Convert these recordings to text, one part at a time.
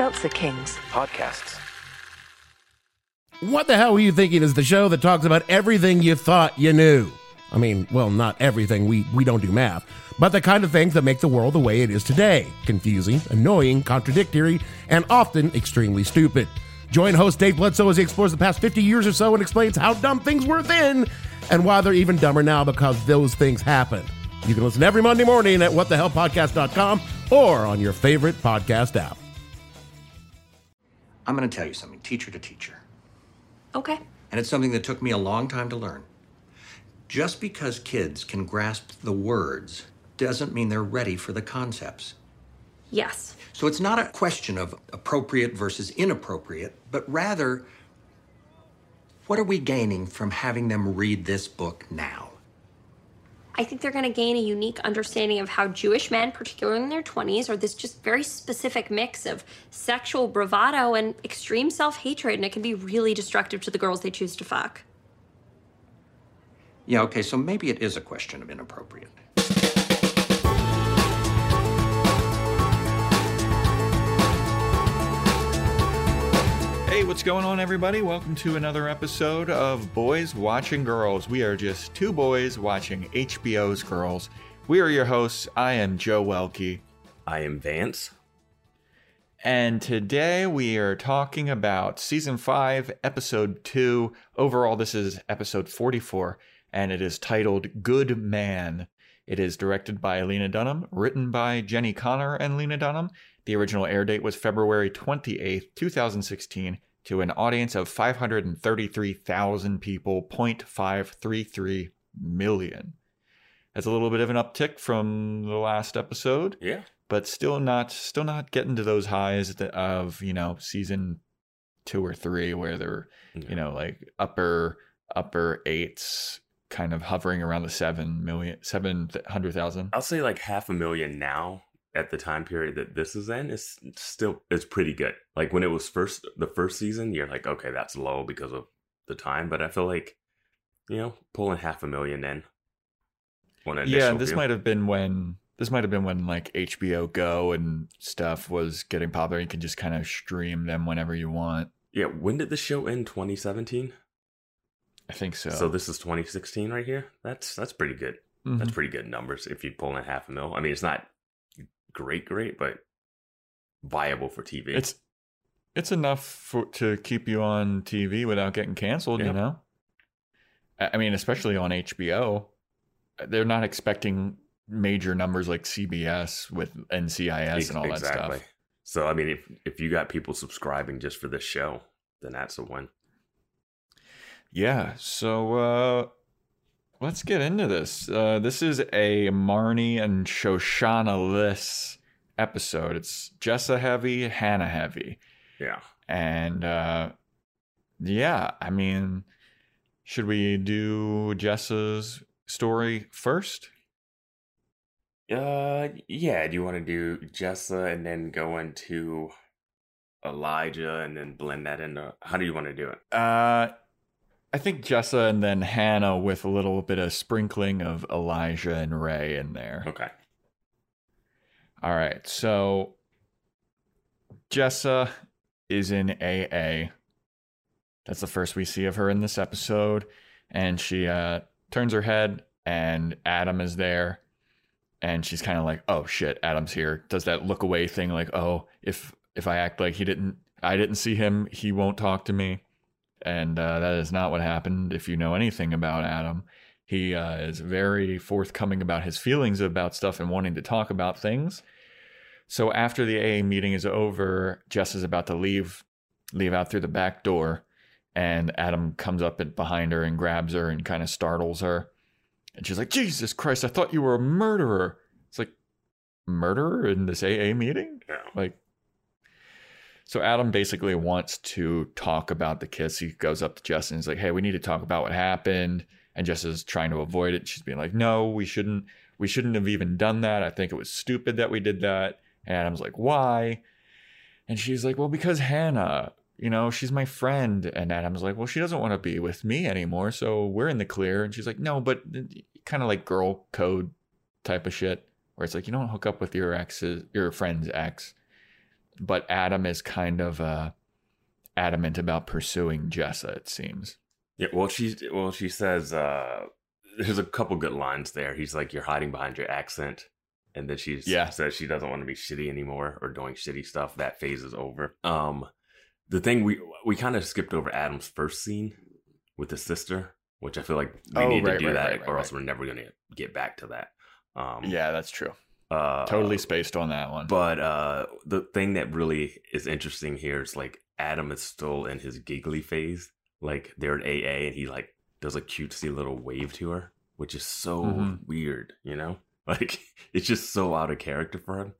Seltzer Kings. Podcasts. What the hell were you thinking is the show that talks about everything you thought you knew? I mean, well, not everything, we, we don't do math, but the kind of things that make the world the way it is today confusing, annoying, contradictory, and often extremely stupid. Join host Dave Bledsoe as he explores the past 50 years or so and explains how dumb things were then and why they're even dumber now because those things happened. You can listen every Monday morning at whatthehellpodcast.com or on your favorite podcast app. I'm going to tell you something, teacher to teacher. Okay. And it's something that took me a long time to learn. Just because kids can grasp the words doesn't mean they're ready for the concepts. Yes. So it's not a question of appropriate versus inappropriate, but rather, what are we gaining from having them read this book now? I think they're going to gain a unique understanding of how Jewish men, particularly in their 20s, are this just very specific mix of sexual bravado and extreme self hatred, and it can be really destructive to the girls they choose to fuck. Yeah, okay, so maybe it is a question of inappropriate. Hey, what's going on, everybody? Welcome to another episode of Boys Watching Girls. We are just two boys watching HBO's Girls. We are your hosts. I am Joe Welkie. I am Vance. And today we are talking about season 5, episode 2. Overall, this is episode 44, and it is titled Good Man. It is directed by Lena Dunham, written by Jenni Konner and Lena Dunham. The original air date was February 28th, 2016, to an audience of 533,000 people, 0.533 million. That's a little bit of an uptick from the last episode Yeah. but still not still not getting to those highs of you know season two or three where they're you know like upper upper eights kind of hovering around the seven million seven hundred thousand I'll say like half a million now at the time period that this is in is still it's pretty good. Like when it was first the first season, you're like, okay, that's low because of the time. But I feel like, you know, pulling half a million in. Yeah this view. might have been when this might have been when like hbo go and stuff was getting popular you can just kind of stream them whenever you want Yeah, when did the show end? 2017. i think so So this is 2016 right here. That's that's pretty good. That's Mhm. pretty good numbers if you pull in half a mil. I mean, it's not great, great, but viable for TV. it's it's enough for to keep you on tv without getting canceled you know I mean, especially on HBO, they're not expecting major numbers like CBS with NCIS and all that stuff. So I mean, if if you got people subscribing just for this show, then that's a win. Yeah. So uh, let's get into this. Uh, this is a Marnie and Shoshanna Liss episode. It's Jessa heavy, Hannah heavy. Yeah. And uh, yeah, I mean, should we do Jessa's story first? Uh, yeah. Do you want to do Jessa and then go into Elijah and then blend that into? How do you want to do it? Uh, I think Jessa and then Hannah with a little bit of sprinkling of Elijah and Ray in there. Okay. All right. So Jessa is in AA. That's the first we see of her in this episode. And she uh, turns her head, and Adam is there. And she's kind of like, "Oh shit, Adam's here." Does that look away thing, like, "Oh, if if I act like he didn't, I didn't see him, he won't talk to me." And uh, that is not what happened. If you know anything about Adam, he uh, is very forthcoming about his feelings about stuff and wanting to talk about things. So after the AA meeting is over, Jess is about to leave, leave out through the back door, and Adam comes up behind her and grabs her and kind of startles her. And she's like, "Jesus Christ, I thought you were a murderer." It's like, murderer in this AA meeting? Yeah. Like, so Adam basically wants to talk about the kiss. He goes up to Jess and he's like, "Hey, we need to talk about what happened." And Jess is trying to avoid it. She's being like, "No, we shouldn't. We shouldn't have even done that. I think it was stupid that we did that." And Adam's like, "Why?" And she's like, "Well, because Hannah, you know, she's my friend." And Adam's like, "Well, she doesn't want to be with me anymore, so we're in the clear." And she's like, "No, but uh, kind of like girl code type of shit, where it's like you don't hook up with your ex's, your friend's ex." But Adam is kind of uh, adamant about pursuing Jessa. It seems. Yeah, well, she's well, she says uh, there's a couple good lines there. He's like, "You're hiding behind your accent," and then she Yeah. says she doesn't want to be shitty anymore or doing shitty stuff. That phase is over. Um, the thing we we kind of skipped over Adam's first scene with his sister, which I feel like we Oh, need right, to do right, that, right, or else we're never gonna get back to that. Um, Yeah, that's true. Uh, Totally spaced on that one. But uh, the thing that really is interesting here is like Adam is still in his giggly phase. Like they're at AA and he like does a cutesy little wave to her, which is so Mhm. weird, you know? Like it's just so out of character for him.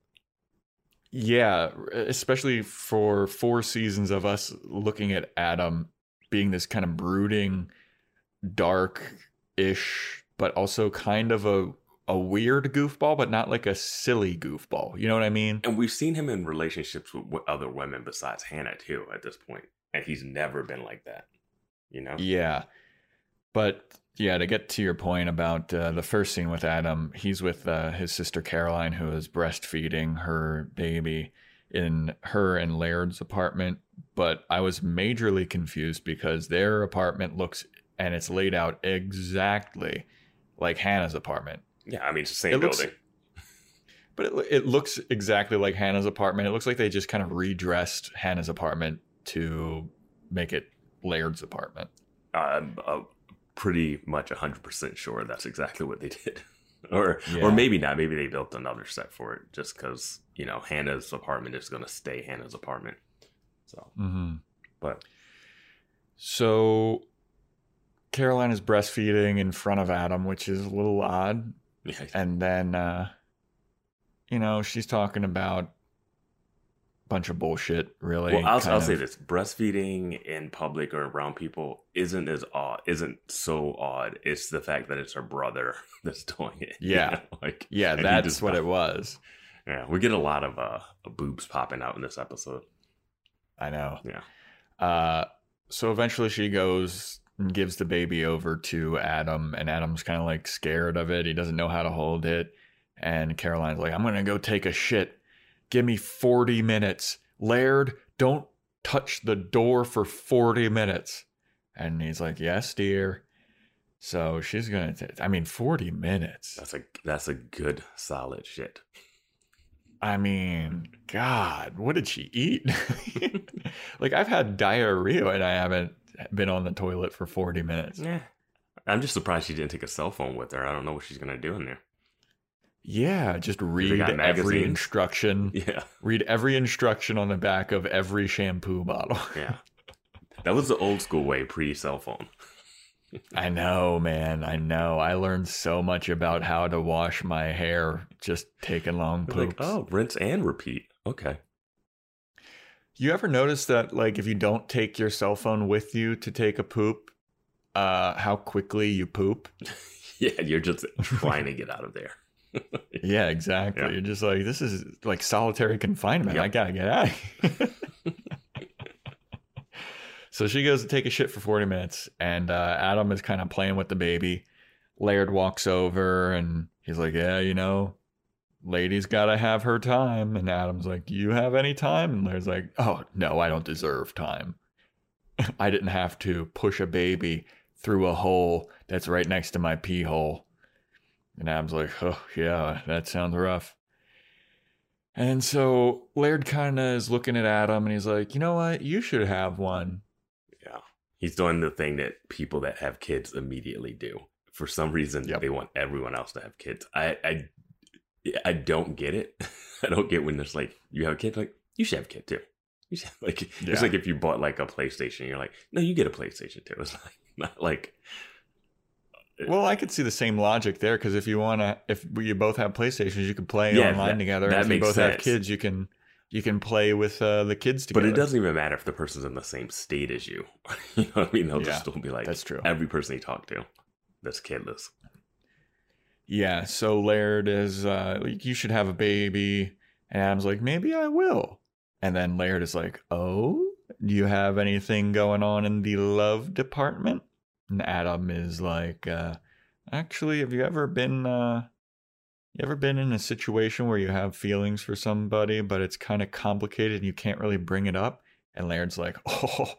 Yeah, especially for four seasons of us looking at Adam being this kind of brooding, dark-ish, but also kind of a a weird goofball, but not like a silly goofball. You know what I mean? And we've seen him in relationships with other women besides Hannah too at this point, and he's never been like that, you know? Yeah. But yeah, to get to your point about uh, the first scene with Adam, he's with uh, his sister Caroline, who is breastfeeding her baby in her and Laird's apartment. But I was majorly confused because their apartment looks and it's laid out exactly like Hannah's apartment. Yeah, I mean it's the same It looks- building. But it, it looks exactly like Hannah's apartment. It looks like they just kind of redressed Hannah's apartment to make it Laird's apartment. I'm uh, pretty much 100% sure that's exactly what they did. or Yeah. or maybe not. Maybe they built another set for it just because, you know, Hannah's apartment is going to stay Hannah's apartment. So, Mm-hmm. but So Caroline is breastfeeding in front of Adam, which is a little odd. Yeah, And then, uh, you know, she's talking about a bunch of bullshit, really. well, I'll, I'll say this breastfeeding in public or around people isn't as odd, isn't so odd. It's the fact that it's her brother that's doing it. you Yeah. know, like, Yeah, that's just- what it was. Yeah, we get a lot of uh, boobs popping out in this episode. I know. Yeah. Uh, so eventually she goes and gives the baby over to Adam, and Adam's kind of like scared of it. He doesn't know how to hold it. And Caroline's like, I'm going to go take a shit. Give me 40 minutes. Laird, don't touch the door for 40 minutes. And he's like, Yes, dear. So she's to, I mean, 40 minutes. That's a that's a good solid shit. I mean, God, what did she eat? like, I've had diarrhea and I haven't been on the toilet for 40 minutes. Yeah. I'm just surprised she didn't take a cell phone with her. I don't know what she's gonna do in there. Yeah, just read every instruction. Yeah, Read every instruction on the back of every shampoo bottle. yeah. that was the old school way, pre cell phone. I know, man. I know. I learned so much about how to wash my hair just taking long poops. Like, oh, rinse and repeat. Okay. You ever notice that, like, if you don't take your cell phone with you to take a poop, uh, how quickly you poop? Yeah, you're just trying to get out of there. Yeah, exactly. Yeah. You're just like, this is like solitary confinement. Yep. I gotta get out. of here." so she goes to take a shit for 40 minutes, and uh, Adam is kind of playing with the baby. Laird walks over and he's like, Yeah, you know, lady's gotta have her time. And Adam's like, You have any time? And Laird's like, Oh, no, I don't deserve time. I didn't have to push a baby through a hole that's right next to my pee hole. And Adam's like, oh, yeah, that sounds rough. And so Laird kind of is looking at Adam and he's like, you know what? You should have one. He's doing the thing that people that have kids immediately do. For some reason, Yep. they want everyone else to have kids. I, I, I don't get it. I don't get when there's like you have a kid, like you should have a kid too. You should like Yeah. it's like if you bought like a PlayStation, you're like, no, you get a PlayStation too. It's like not like uh, Well, I could see the same logic there because if you want to, if you both have Playstations, you can play Yeah, online that- together. that if you both have kids, you can you can play with uh, the kids together. But it doesn't even matter if the person's in the same state as you. you know what I mean? They'll Yeah, just still be like, that's true. Every person you talk to that's kidless. Yeah. So Laird is uh, like, you should have a baby, and Adam's like, maybe I will. And then Laird is like, oh, do you have anything going on in the love department? And Adam is like, uh, actually, have you ever been uh, You ever been in a situation where you have feelings for somebody, but it's kind of complicated and you can't really bring it up? And Laird's like, oh,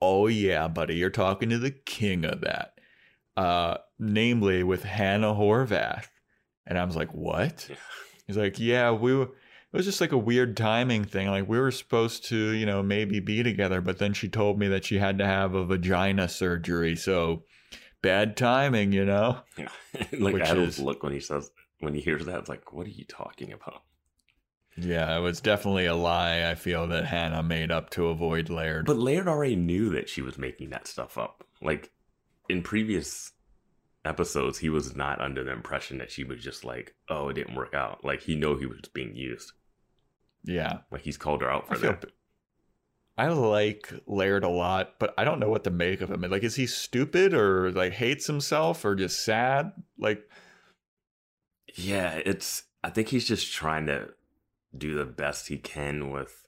oh yeah, buddy, you're talking to the king of that. Uh, namely with Hannah Horvath. And I was like, what? He's like, yeah, we were, it was just like a weird timing thing. Like we were supposed to, you know, maybe be together, but then she told me that she had to have a vagina surgery. So bad timing, you know? Yeah. like Which Adam's is- look when he says when he hears that, it's like, what are you talking about? Yeah, it was definitely a lie. I feel that Hannah made up to avoid Laird. But Laird already knew that she was making that stuff up. Like in previous episodes, he was not under the impression that she was just like, "Oh, it didn't work out." Like he knew he was being used. yeah, Like he's called her out I for feel. that. I like Laird a lot, but I don't know what to make of him. Like, is he stupid or like hates himself or just sad? Like, Yeah, it's. I think he's just trying to do the best he can with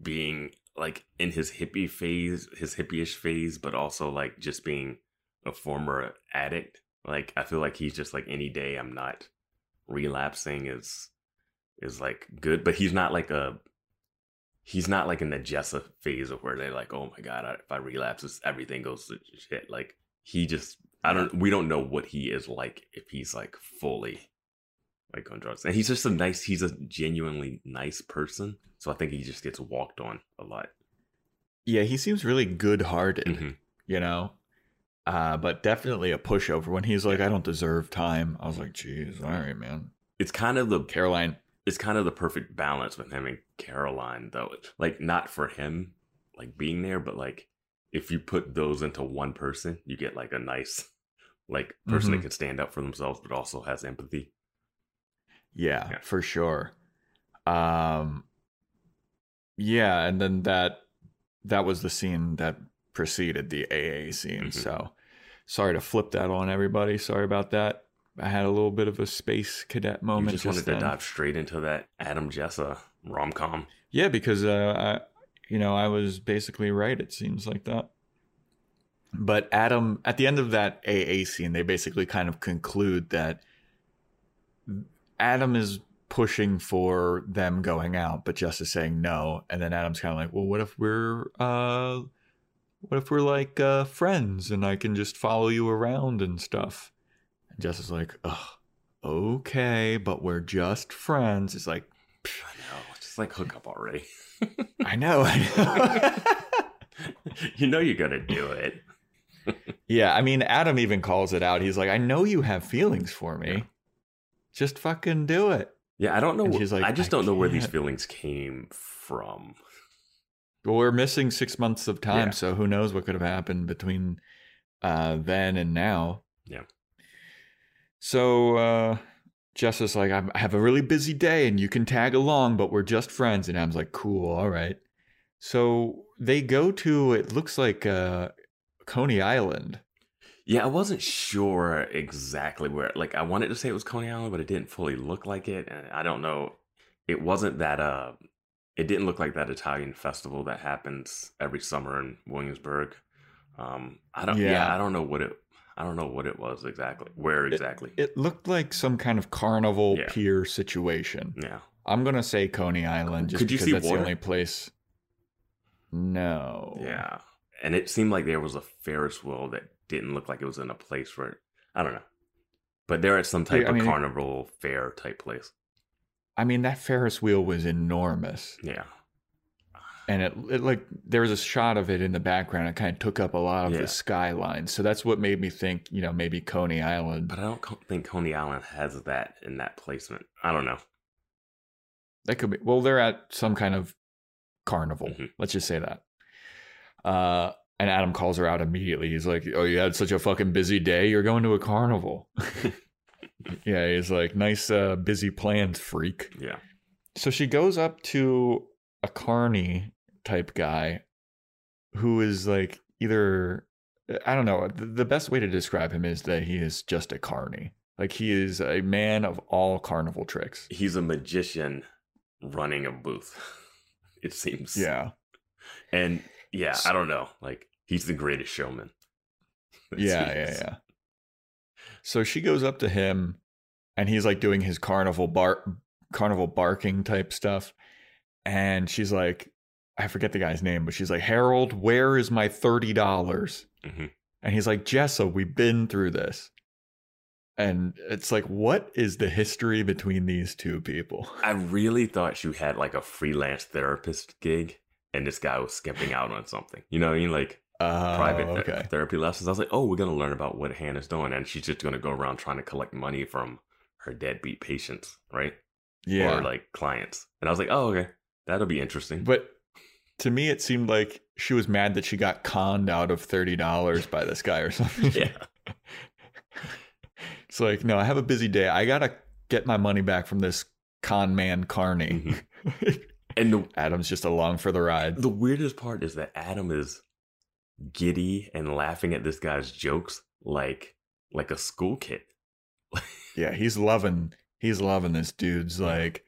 being like in his hippie phase, his hippie-ish phase, but also like just being a former addict. Like I feel like he's just like any day I'm not relapsing is is like good, but he's not like a he's not like in the Jessa phase of where they're like, oh my god, I- if I relapse, everything goes to shit. Like he just, I don't, we don't know what he is like if he's like fully like on drugs, and he's just a nice, he's a genuinely nice person. So I think he just gets walked on a lot. yeah, he seems really good-hearted, Mhm. you know. Uh, but definitely a pushover. When he's like, "I don't deserve time," I was like, "Jeez, all right, man." It's kind of the Caroline, it's kind of the perfect balance with him and Caroline, though. Like not for him, like being there, but like if you put those into one person, you get like a nice, like person Mhm. that can stand up for themselves, but also has empathy. Yeah, Yeah. for sure. Um yeah, and then that that was the scene that preceded the AA scene. Mhm. So sorry to flip that on everybody. Sorry about that. I had a little bit of a space cadet You moment. just wanted to dive straight into that Adam Jessa rom com. Yeah, because uh, I, you know, I was basically right. It seems like that. But Adam, at the end of that AA scene, they basically kind of conclude that Adam is pushing for them going out, but Jess is saying no. And then Adam's kind of like, well, what if we're, uh, what if we're like uh, friends and I can just follow you around and stuff? And Jess is like, ugh, okay, but we're just friends. It's like, I know, just like hook up already. I know, I know. you know you're gonna do it. yeah, I mean, Adam even calls it out. He's like, I know you have feelings for me. Just fucking do it. Yeah, I don't know. And she's like, I just "I don't know where these feelings came from. Well, we're missing six months of time, Yeah. so who knows what could have happened between uh, then and now. Yeah. So uh, Jess is like, "I'm- I have a really busy day and you can tag along, but we're just friends. And Adam's like, cool, all right. So they go to, it looks like uh, Coney Island. Yeah, I wasn't sure exactly where. Like, I wanted to say it was Coney Island, but it didn't fully look like it, and I don't know. It wasn't that. Uh, it didn't look like that Italian festival that happens every summer in Williamsburg. Um, I don't. Yeah. Yeah. I don't know what it. I don't know what it was exactly. Where exactly? It looked like some kind of carnival Yeah. pier situation. yeah. I'm gonna say Coney Island just Could you because see that's water? the only place. No. Yeah. And it seemed like there was a Ferris wheel that didn't look like it was in a place where I don't know. But they're at some type mean- of carnival fair type place. I mean that Ferris wheel was enormous, Yeah. and it, it like there was a shot of it in the background. It kind of took up a lot of Yeah. the skyline, so that's what made me think, you know, maybe Coney Island. But I don't co- think Coney Island has that in that placement. I don't know. That could be. Well, they're at some kind of carnival. Mhm. Let's just say that. Uh, and Adam calls her out immediately. He's like, "Oh, you had such a fucking busy day. You're going to a carnival." yeah, he's like, "Nice, uh, busy plans, freak." Yeah. So she goes up to a carny type guy who is like either I don't know. The the best way to describe him is that he is just a carny. Like he is a man of all carnival tricks. He's a magician running a booth. It seems. Yeah. And yeah, I don't know. Like he's the greatest showman. Yeah, yeah, yeah. So she goes up to him and he's like doing his carnival bar carnival barking type stuff. And she's like, I forget the guy's name, but she's like, Harold, where is my thirty dollars? Mhm. And he's like, Jessa, we've been through this. And it's like, what is the history between these two people? I really thought she had like a freelance therapist gig, and this guy was skimping out on something. You know what I mean? Like Uh, private th- therapy lessons. I was like, oh, we're gonna learn about what Hannah's doing, and she's just gonna go around trying to collect money from her deadbeat patients, right? Yeah. Or like clients. And I was like, oh, okay, that'll be interesting. But to me, it seemed like she was mad that she got conned out of thirty dollars by this guy or something. yeah, It's like, no, I have a busy day. I gotta get my money back from this con man Carney. Mm-hmm. and the Adam's just along for the ride. the weirdest part is that Adam is giddy and laughing at this guy's jokes like like a school kid. Yeah, he's loving he's loving this dude's like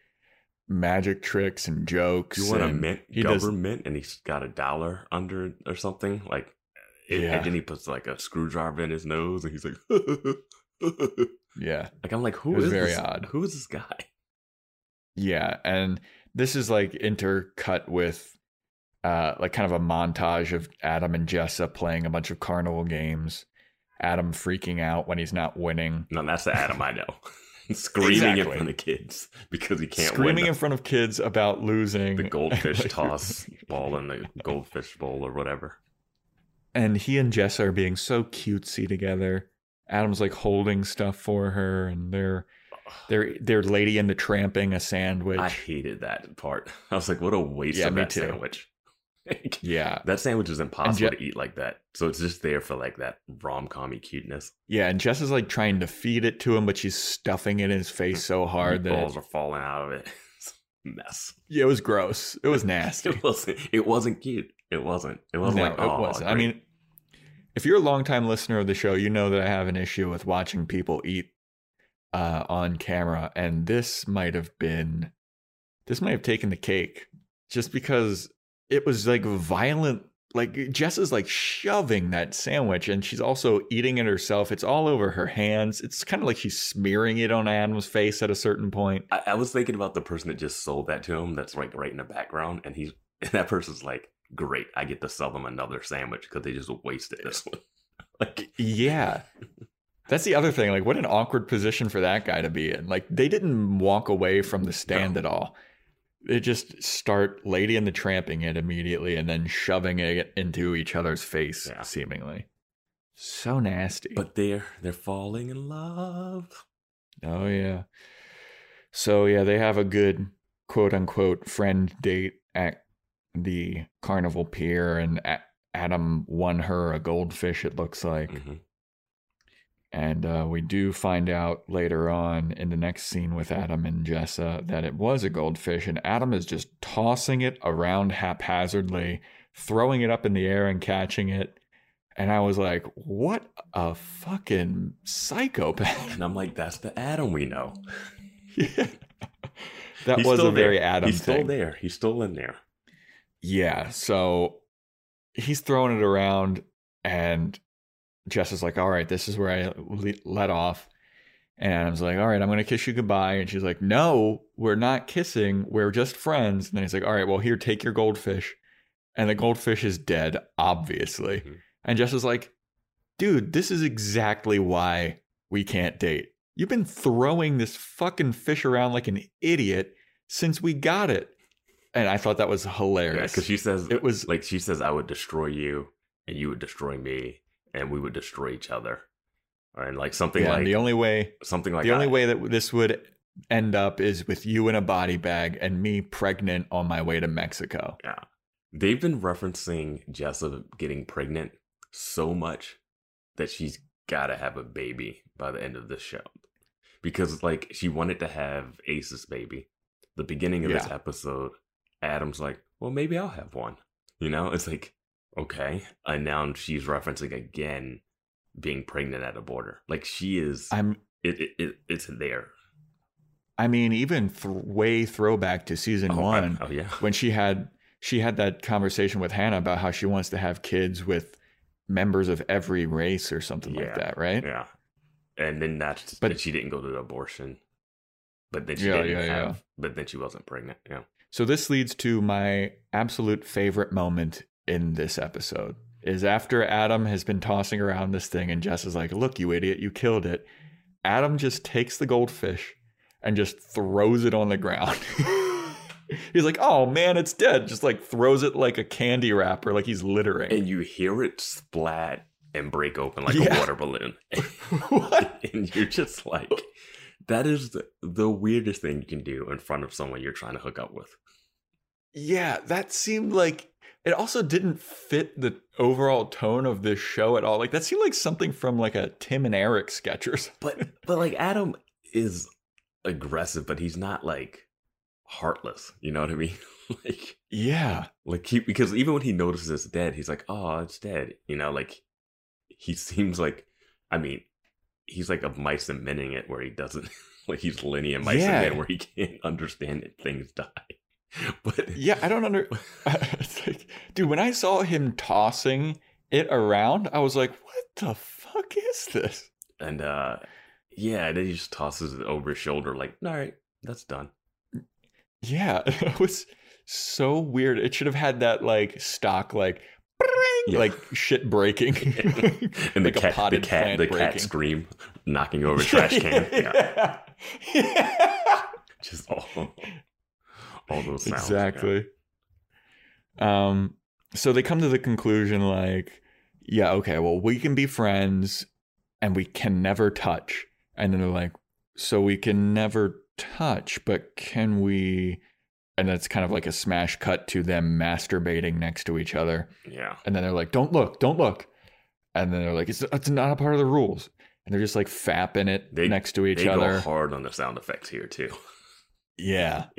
magic tricks and jokes. You want a mint he does- government, and he's got a dollar under it or something like. it- Yeah. And then he puts like a screwdriver in his nose, and he's like, Yeah. like I'm like, who is very this? odd. Who is this guy? Yeah, and this is like intercut with uh like kind of a montage of Adam and Jessa playing a bunch of carnival games. Adam freaking out when he's not winning. No, that's the Adam I know. Screaming in front of kids because he can't screaming in front of kids about losing the, the goldfish toss ball in the goldfish bowl or whatever. And he and Jessa are being so cutesy together. Adam's like holding stuff for her and they're they're they're lady into tramping a sandwich. I hated that part. I was like, what a waste Yeah, of me that too. sandwich. Yeah. that sandwich is impossible Je- to eat like that. So it's just there for like that rom commy cuteness. Yeah, and Jess is like trying to feed it to him, but she's stuffing it in his face so hard that balls it, are falling out of it. It's a mess. yeah, it was gross. It was nasty. It wasn't. It wasn't cute. It wasn't. It wasn't no, like. Oh, it wasn't. I mean, if you're a longtime listener of the show, you know that I have an issue with watching people eat uh, on camera, and this might have been, this might have taken the cake, just because it was like violent. Like Jess is like shoving that sandwich, and she's also eating it herself. It's all over her hands. It's kind of like she's smearing it on Adam's face at a certain point. I, I was thinking about the person that just sold that to him. That's like right in the background, and he's and that person's like, "Great, I get to sell them another sandwich because they just wasted this one." like, Yeah. That's the other thing. Like, what an awkward position for that guy to be in. Like, they didn't walk away from the stand at all. They just start lady in the tramping it immediately and then shoving it into each other's face, Yeah. seemingly. So nasty. but they're they're falling in love. oh, yeah. So, yeah, they have a good quote unquote friend date at the carnival pier, and Adam won her a goldfish, it looks like. Mhm. And uh, we do find out later on in the next scene with Adam and Jessa that it was a goldfish, and Adam is just tossing it around haphazardly, throwing it up in the air and catching it. And I was like, what a fucking psychopath. And I'm like, that's the Adam we know. Yeah. That He's was still a very there. Adam He's still thing. there. He's still in there. Yeah. So he's throwing it around, and Jess is like, All right, this is where I let off. And Adam's like, All right, I'm going to kiss you goodbye. And she's like, No, we're not kissing. We're just friends. And then he's like, All right, well, here, take your goldfish. And the goldfish is dead, obviously. Mhm. And Jess is like, Dude, this is exactly why we can't date. You've been throwing this fucking fish around like an idiot since we got it. And I thought that was hilarious. because she says It was- like she says, "I would destroy you, and you would destroy me, and we would destroy each other." And like something yeah, like the only way something like the only way that this would end up is with you in a body bag and me pregnant on my way to Mexico. Yeah. They've been referencing Jessa getting pregnant so much that she's got to have a baby by the end of this show. Because, like, she wanted to have Ace's baby. The beginning of this episode, Adam's like, well, maybe I'll have one. You know, it's like, okay. And now she's referencing again being pregnant at a border. Like, she is, I'm it, it, it it's there. I mean even th- way throwback to season Oh, I- 1 oh, yeah. when she had she had that conversation with Hannah about how she wants to have kids with members of every race or something Yeah. like that, right? Yeah. and then that's But- she didn't go to the abortion. But then she Yeah, didn't yeah. have. But then she wasn't pregnant. Yeah. So this leads to my absolute favorite moment in this episode. Is after Adam has been tossing around this thing and Jess is like, "Look, you idiot, you killed it." Adam just takes the goldfish and just throws it on the ground. he's like, "Oh man, it's dead." Just like throws it like a candy wrapper like he's littering. And you hear it splat and break open like Yeah. a water balloon. what? and you're just like, that is the, the weirdest thing you can do in front of someone you're trying to hook up with. Yeah, that seemed like it also didn't fit the overall tone of this show at all. Like that seemed like something from like a Tim and Eric sketch or something. But but like Adam is aggressive, but he's not like heartless. You know what I mean? like Yeah. like he because even when he notices it's dead, he's like, oh, it's dead. You know, like he seems like I mean, he's like a mice and it where he doesn't like he's and mice Yeah. and where he can't understand that things die. But Yeah, I don't under it's like, dude, when I saw him tossing it around, I was like, what the fuck is this? and uh yeah, and then he just tosses it over his shoulder like, all right, that's done. Yeah, it was so weird. It should have had that like stock like Yeah. like shit breaking. and the Like a cat, the cat, the cat scream, knocking over a trash can. Yeah, yeah. just all, all those sounds. yeah. exactly. Um, so they come to the conclusion like, yeah, okay, well, we can be friends and we can never touch. And then they're like, so we can never touch, but can we? And that's kind of like a smash cut to them masturbating next to each other. Yeah, And then they're like, don't look, don't look. And then they're like, it's, it's not a part of the rules. And they're just like fapping it They- next to each they other. go hard on the sound effects here too. Yeah.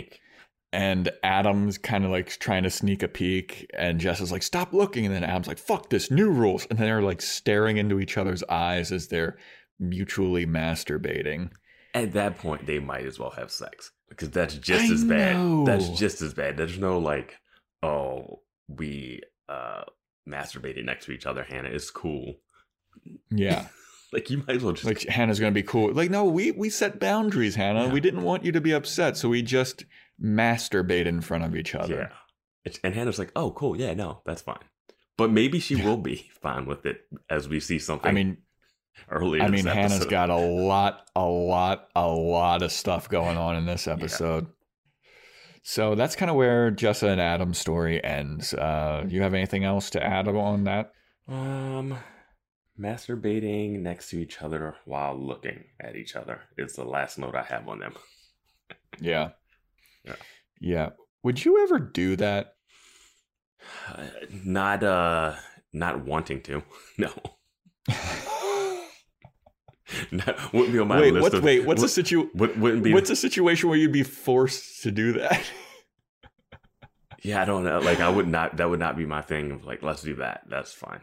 And Adam's kind of like trying to sneak a peek, and Jess is like, stop looking. And then Adam's like, fuck this, new rules. And then they're like staring into each other's eyes as they're mutually masturbating. At that point, they might as well have sex because that's just I as bad. know. That's just as bad. There's no like, oh, we uh masturbated next to each other. Hannah is cool. Yeah. Like you might as well just like Hannah's going to be cool. Like, no, we, we set boundaries, Hannah. Yeah. We didn't want you to be upset. So we just masturbate in front of each other. Yeah. It's, and Hannah's like, oh, cool. Yeah, no, that's fine. But maybe she will be fine with it as we see something I mean, earlier. I mean, Hannah's episode. got a lot, a lot, a lot of stuff going on in this episode. So that's kind of where Jessa and Adam's story ends. Uh, you have anything else to add on that? Um, masturbating next to each other while looking at each other is the last note I have on them. Yeah. Yeah. Yeah. Would you ever do that? Uh, not uh, not wanting to. No, not, wouldn't be on my wait, list. what, of, wait, what's a would, situ- would, wouldn't be. What's a situation where you'd be forced to do that? yeah, I don't know. Like, I would not. That would not be my thing. Of like, let's do that. That's fine.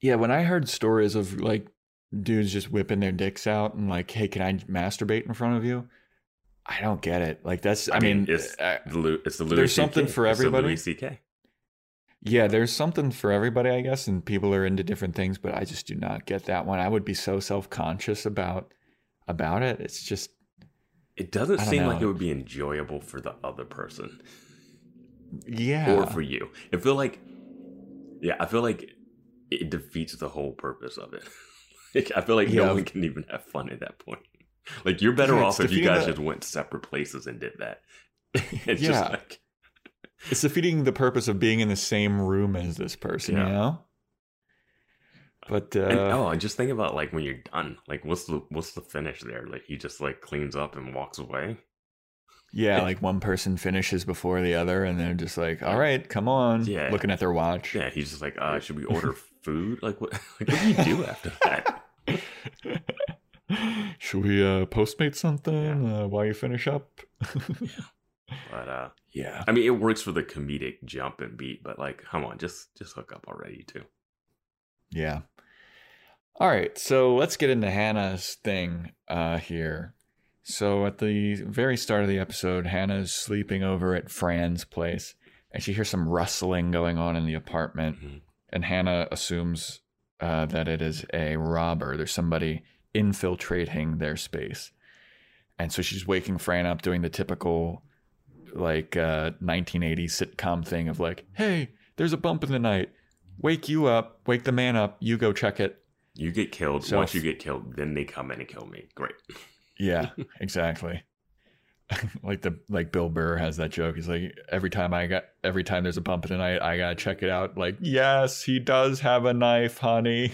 yeah, when I heard stories of like dudes just whipping their dicks out and like, hey, can I masturbate in front of you? I don't get it. Like that's, I, mean, it's uh, the Lou- it's the Louis there's something for It's the everybody. Louis CK. Yeah, there's something for everybody, I guess, and people are into different things, but I just do not get that one. I would be so self-conscious about about it. It's just It doesn't I seem like it would be enjoyable for the other person yeah. or for you. I feel like, yeah, I feel like it defeats the whole purpose of it. I feel like Yeah. no one can even have fun at that point. Like you're better Yeah, off if you guys the- just went separate places and did that. it's Yeah. just like it's defeating the purpose of being in the same room as this person, Yeah. you know? But uh and, oh, and just think about like when you're done. Like what's the what's the finish there? Like he just like cleans up and walks away. yeah, like one person finishes before the other and they're just like, "All right, come on." Yeah. Looking at their watch. Yeah, he's just like, uh, should we order food? Like what? Like what do you do after that? Should we uh postmate something uh, while you finish up? But uh, yeah. I mean, it works for the comedic jump and beat. But like, come on, just just hook up already too. Yeah. All right, so let's get into Hannah's thing uh, here. So at the very start of the episode, Hannah's sleeping over at Fran's place, and she hears some rustling going on in the apartment. Mhm. And Hannah assumes uh, that it is a robber. There's somebody infiltrating their space. And so she's waking Fran up doing the typical like uh 1980s sitcom thing of like, "Hey, there's a bump in the night. Wake you up, wake the man up, you go check it." You get killed. So Once you get killed, then they come in and kill me. Great. Yeah, exactly. like the like Bill Burr has that joke. He's like, every time I got every time there's a bump in the night, I gotta check it out. Like, yes, he does have a knife, honey.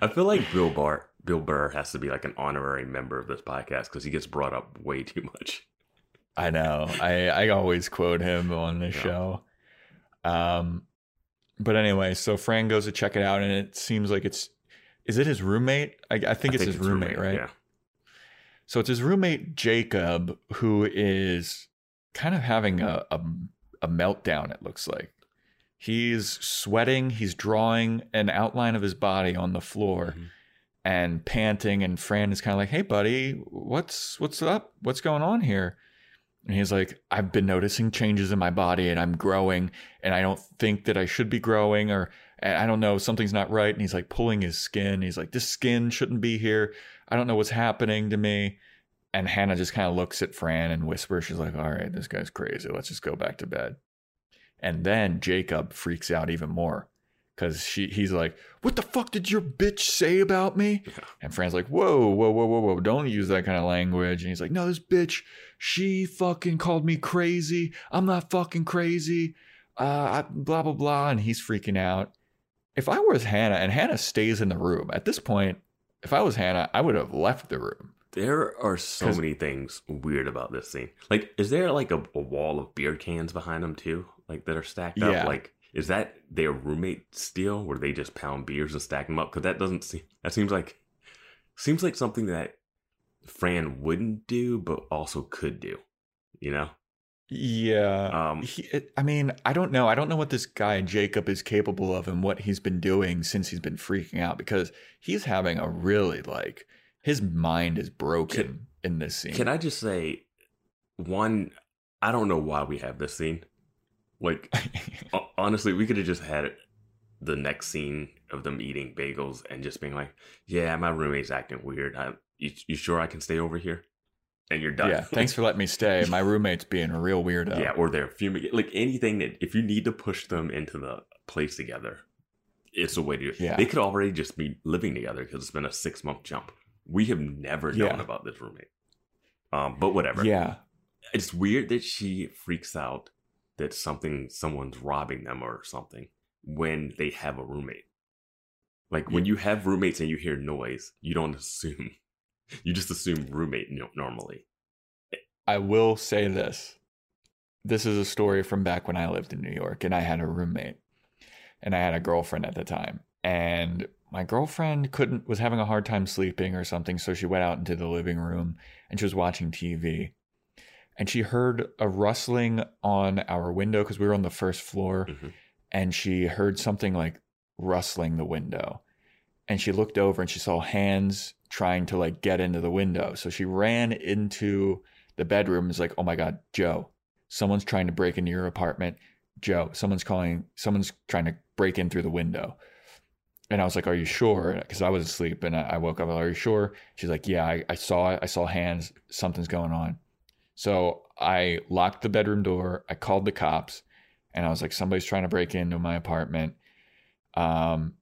I feel like Bill Burr, Bill Burr has to be like an honorary member of this podcast because he gets brought up way too much. I know. I I always quote him on this Yeah. show. Um, but anyway, so Fran goes to check it out, and it seems like it's is it his roommate? I, I think it's his roommate, right? Yeah. So it's his roommate Jacob who is kind of having a, a a meltdown. It looks like he's sweating. He's drawing an outline of his body on the floor Mhm. And panting. And Fran is kind of like, "Hey, buddy, what's what's up? What's going on here?" And he's like, "I've been noticing changes in my body, and I'm growing, and I don't think that I should be growing, or I don't know, something's not right." And he's like pulling his skin. He's like, "This skin shouldn't be here." I don't know what's happening to me. And Hannah just kind of looks at Fran and whispers, she's like, all right, this guy's crazy. Let's just go back to bed. And then Jacob freaks out even more because she he's like, What the fuck did your bitch say about me? And Fran's like, Whoa, whoa, whoa, whoa, whoa, don't use that kind of language. And he's like, No, this bitch, she fucking called me crazy. I'm not fucking crazy. Uh, I, blah, blah, blah. And he's freaking out. If I was Hannah and Hannah stays in the room at this point, if I was Hannah, I would have left the room. There are so many things weird about this scene. Like, is there like a, a wall of beer cans behind them too? Like that are stacked Yeah. up? Like, is that their roommate steal where they just pound beers and stack them up? Because that doesn't seem. That seems like seems like something that Fran wouldn't do, but also could do. You know? Yeah. Um, he, I mean, I don't know. I don't know what this guy Jacob is capable of and what he's been doing since he's been freaking out because he's having a really like his mind is broken in this scene. Can I just say, one, I don't know why we have this scene. Like, honestly, we could have just had the next scene of them eating bagels and just being like, "Yeah, my roommate's acting weird. I, you, you sure I can stay over here?" And you're done. yeah. Thanks for letting me stay. My roommate's being a real weirdo. yeah, or they're fuming. Like anything that if you need to push them into the place together, it's a way to. Yeah. They could already just be living together because it's been a six month jump. We have never known Yeah. about this roommate. Um, but whatever. Yeah. it's weird that she freaks out that something someone's robbing them or something when they have a roommate. Like when you have roommates and you hear noise, you don't assume. You just assume roommate normally. I will say this. This is a story from back when I lived in New York and I had a roommate and I had a girlfriend at the time. And my girlfriend couldn't was having a hard time sleeping or something, so she went out into the living room and she was watching TV. And she heard a rustling on our window because we were on the first floor Mhm. and she heard something like rustling the window. And she looked over and she saw hands trying to like get into the window. So she ran into the bedroom is like, oh my God, Joe, someone's trying to break into your apartment. Joe, someone's calling, someone's trying to break in through the window. And I was like, are you sure? Because I was asleep and I I woke up, are you sure? She's like, yeah, I, I saw it. I saw hands. Something's going on. So I locked the bedroom door. I called the cops and I was like, somebody's trying to break into my apartment. Um,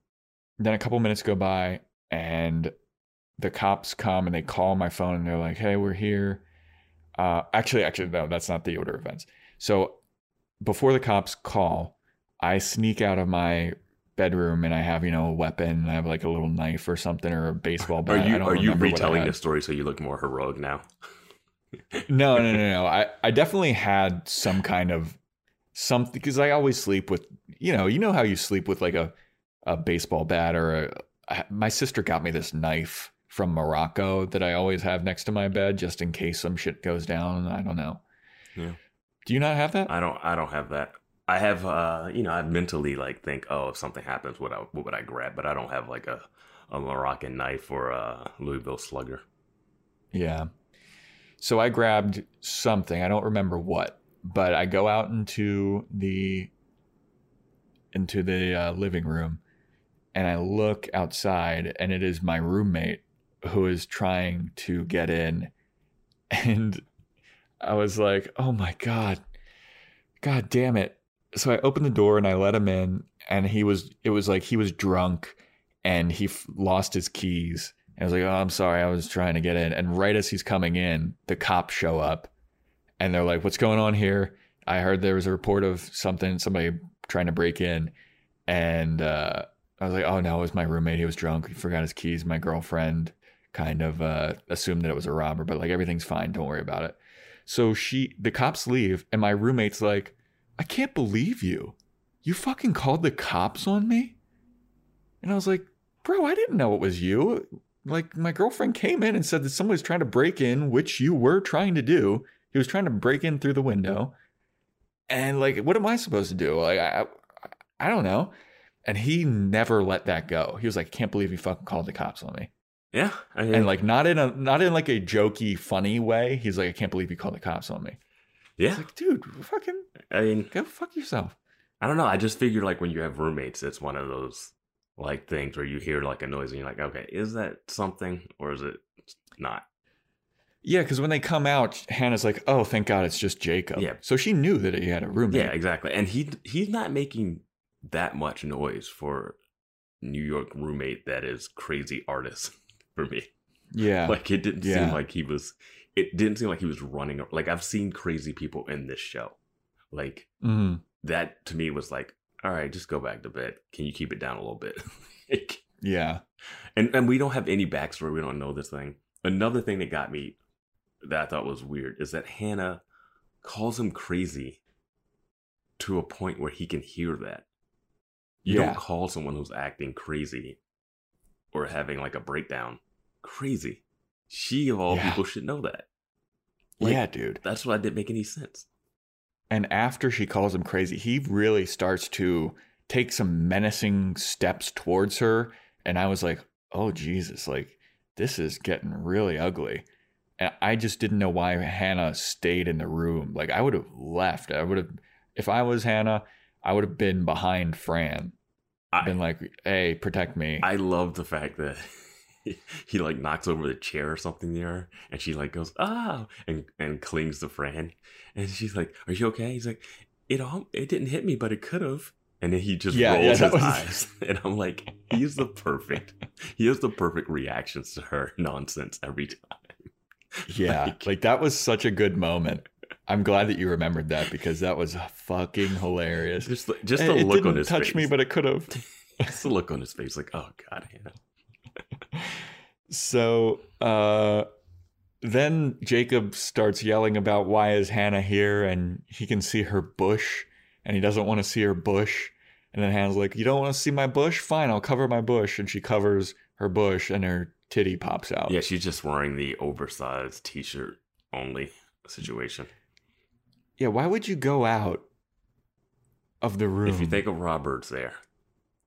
then a couple minutes go by and the cops come and they call my phone and they're like, "Hey, we're here." Uh, actually, actually, no, that's not the order of events. So before the cops call, I sneak out of my bedroom and I have you know a weapon. I have like a little knife or something or a baseball Are bat. I you are you remember what I retelling this story so you look more heroic now? No, no, no, no. I, I definitely had some kind of something because I always sleep with, you know, you know how you sleep with like a, a baseball bat or a, my sister got me this knife from Morocco that I always have next to my bed just in case some shit goes down. I don't know. Yeah. Do you not have that? I don't I don't have that. I have uh you know, I mentally like think, oh, if something happens, what I what would I grab? But I don't have like a a Moroccan knife or a Louisville slugger. Yeah. So I grabbed something. I don't remember what, but I go out into the into the uh, living room and I look outside and it is my roommate who is trying to get in. And I was like, oh my God, God damn it. So I opened the door and I let him in, and he was, it was like he was drunk and he f- lost his keys. I was like, oh, I'm sorry, I was trying to get in. And right as he's coming in, the cops show up and they're like, what's going on here? I heard there was a report of something, somebody trying to break in. And uh, I was like, oh no, it was my roommate. He was drunk. He forgot his keys. My girlfriend kind of uh, assumed that it was a robber, but like everything's fine. Don't worry about it. So she, the cops leave, and my roommate's like, I can't believe you. You fucking called the cops on me? And I was like, bro, I didn't know it was you. Like, my girlfriend came in and said that somebody was trying to break in, which you were trying to do. He was trying to break in through the window. And like, what am I supposed to do? Like, I, I, I don't know. And he never let that go. He was like, I can't believe you fucking called the cops on me. Yeah, I mean, And like, not in a, not in like a jokey, funny way. He's like, I can't believe you called the cops on me. yeah. Like, dude, fucking I mean, go fuck yourself. I don't know. I just figured like when you have roommates, it's one of those like things where you hear like a noise and you're like, okay, is that something or is it not? Yeah, because when they come out, Hannah's like, "Oh, thank God, it's just Jacob." Yeah. So she knew that he had a roommate. Yeah, exactly. And he he's not making that much noise for New York roommate that is crazy artist for me. Yeah. Like it didn't Yeah. seem like he was. It didn't seem like he was running. Like I've seen crazy people in this show. Like Mhm. that to me was like, all right, just go back to bed. Can you keep it down a little bit? Like, Yeah. and and we don't have any backstory. We don't know this thing. Another thing that got me that I thought was weird is that Hannah calls him crazy to a point where he can hear that. You Yeah. don't call someone who's acting crazy or having like a breakdown crazy. She of all Yeah. people should know that. Like, yeah, dude. That's why it didn't make any sense. And after she calls him crazy, he really starts to take some menacing steps towards her. And I was like, oh, Jesus, like this is getting really ugly. And I just didn't know why Hannah stayed in the room. Like I would have left. I would have, if I was Hannah, I would have been behind Fran, I, been like, hey, protect me. I love the fact that he like knocks over the chair or something there, and she like goes ah and and clings to Fran, and she's like, "Are you okay?" He's like, "It all it didn't hit me, but it could have." And then he just Yeah, yeah, rolls that his was- eyes, and I'm like, he's the perfect. He has the perfect reactions to her nonsense every time. Yeah, Like- like, that was such a good moment. I'm glad that you remembered that because that was fucking hilarious. Just the- just It- the it look on his touch face. me, but it could have. just the look on his face, like, oh god, Hannah. So uh, then Jacob starts yelling about why is Hannah here, and he can see her bush, and he doesn't want to see her bush. And then Hannah's like, "You don't want to see my bush? Fine, I'll cover my bush." And she covers her bush, and her titty pops out. Yeah, she's just wearing the oversized t-shirt only situation. Yeah. Why would you go out of the room? If you think of Roberts there,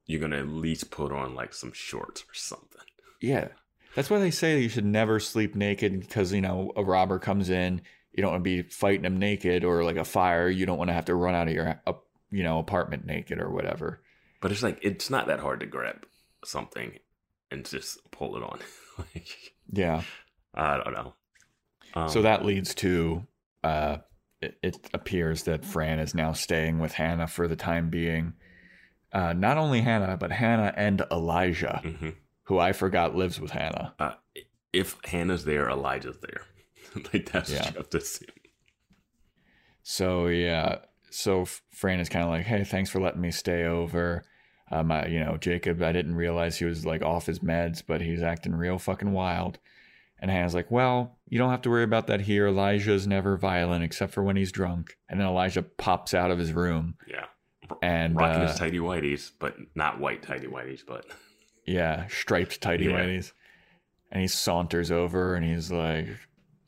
you're gonna at least put on like some shorts or something. Yeah. That's why they say you should never sleep naked because, you know, a robber comes in, you don't want to be fighting him naked or like a fire, you don't want to have to run out of your, uh, you know, apartment naked or whatever. But it's like it's not that hard to grab something and just pull it on. like Yeah. I don't know. Um, so that leads to, uh, it, it appears that Fran is now staying with Hannah for the time being. Uh, not only Hannah, but Hannah and Elijah, mhm. who I forgot lives with Hannah. uh, if Hannah's there, Elijah's there. like that's Yeah. what you have to see. So yeah, so Fran is kind of like, "Hey, thanks for letting me stay over." Um, I, you know, Jacob, I didn't realize he was like off his meds, but he's acting real fucking wild. And Hannah's like, "Well, you don't have to worry about that here. Elijah's never violent except for when he's drunk." And then Elijah pops out of his room, Yeah. And Rocking uh, his tidy whities, but not white tidy whities, but yeah, striped tidy Yeah. whities. And he saunters over, and he's like,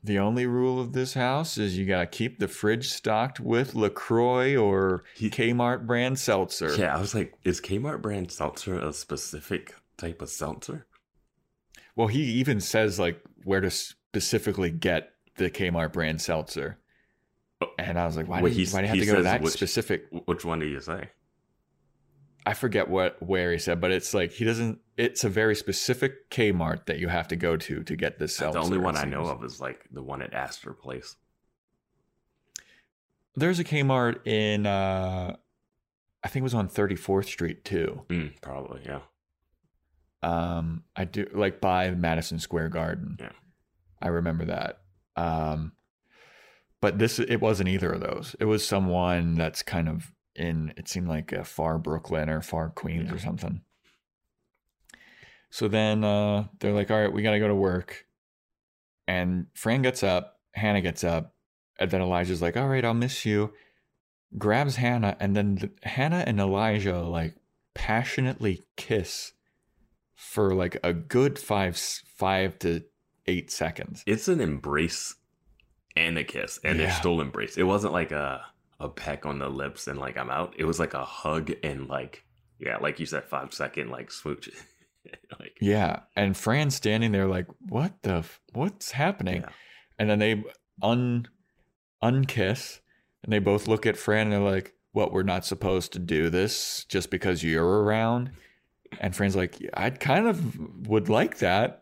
"The only rule of this house is you gotta keep the fridge stocked with Lacroix or He- Kmart brand seltzer." yeah, I was like, is Kmart brand seltzer a specific type of seltzer? Well, he even says like where to specifically get the Kmart brand seltzer. And I was like, why, do you, why do you have to go to that which- specific? Which one do you say? I forget what where he said, but it's like he doesn't. it's a very specific Kmart that you have to go to to get this the only one I know of is like the one at Astor Place. There's a Kmart in, uh, I think it was on 34th Street too. Mm, probably, yeah. Um, I do like by Madison Square Garden. Yeah. I remember that. Um, but this it wasn't either of those. It was someone that's kind of in. It seemed like a far Brooklyn or far Queens Yeah. or something. So then uh, they're like, "All right, we got to go to work." And Fran gets up, Hannah gets up, and then Elijah's like, "All right, I'll miss you." Grabs Hannah, and then the, Hannah and Elijah like passionately kiss for like a good five five to eight seconds. It's an embrace and a kiss, and Yeah. still embrace. It wasn't like a a peck on the lips and like I'm out. It was like a hug and like yeah, like you said, five second like smooch. like Yeah, and Fran's standing there like, "What the? F- what's happening?" Yeah. And then they un unkiss, and they both look at Fran and they're like, "What? We're not supposed to do this just because you're around?" And Fran's like, "I kind of would like that."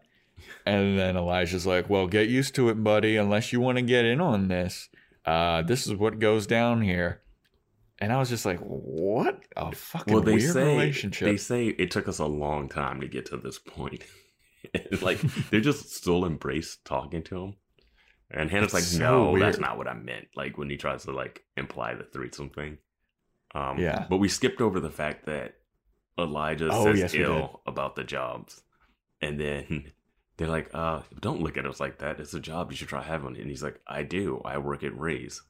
And then Elijah's like, "Well, get used to it, buddy. Unless you want to get in on this, uh, this is what goes down here." And I was just like, "What a fucking well, they weird say relationship." they say it took us a long time to get to this point. Like they're just still embrace talking to him. And Hannah's like, so no, that's not what I meant. Like when he tries to like imply the threesome thing. Um, Yeah. But we skipped over the fact that Elijah Oh, says yes, ill about the jobs, and then they're like, uh, don't look at us like that. It's a job. You should try having it. And he's like, I do. I work at Ray's.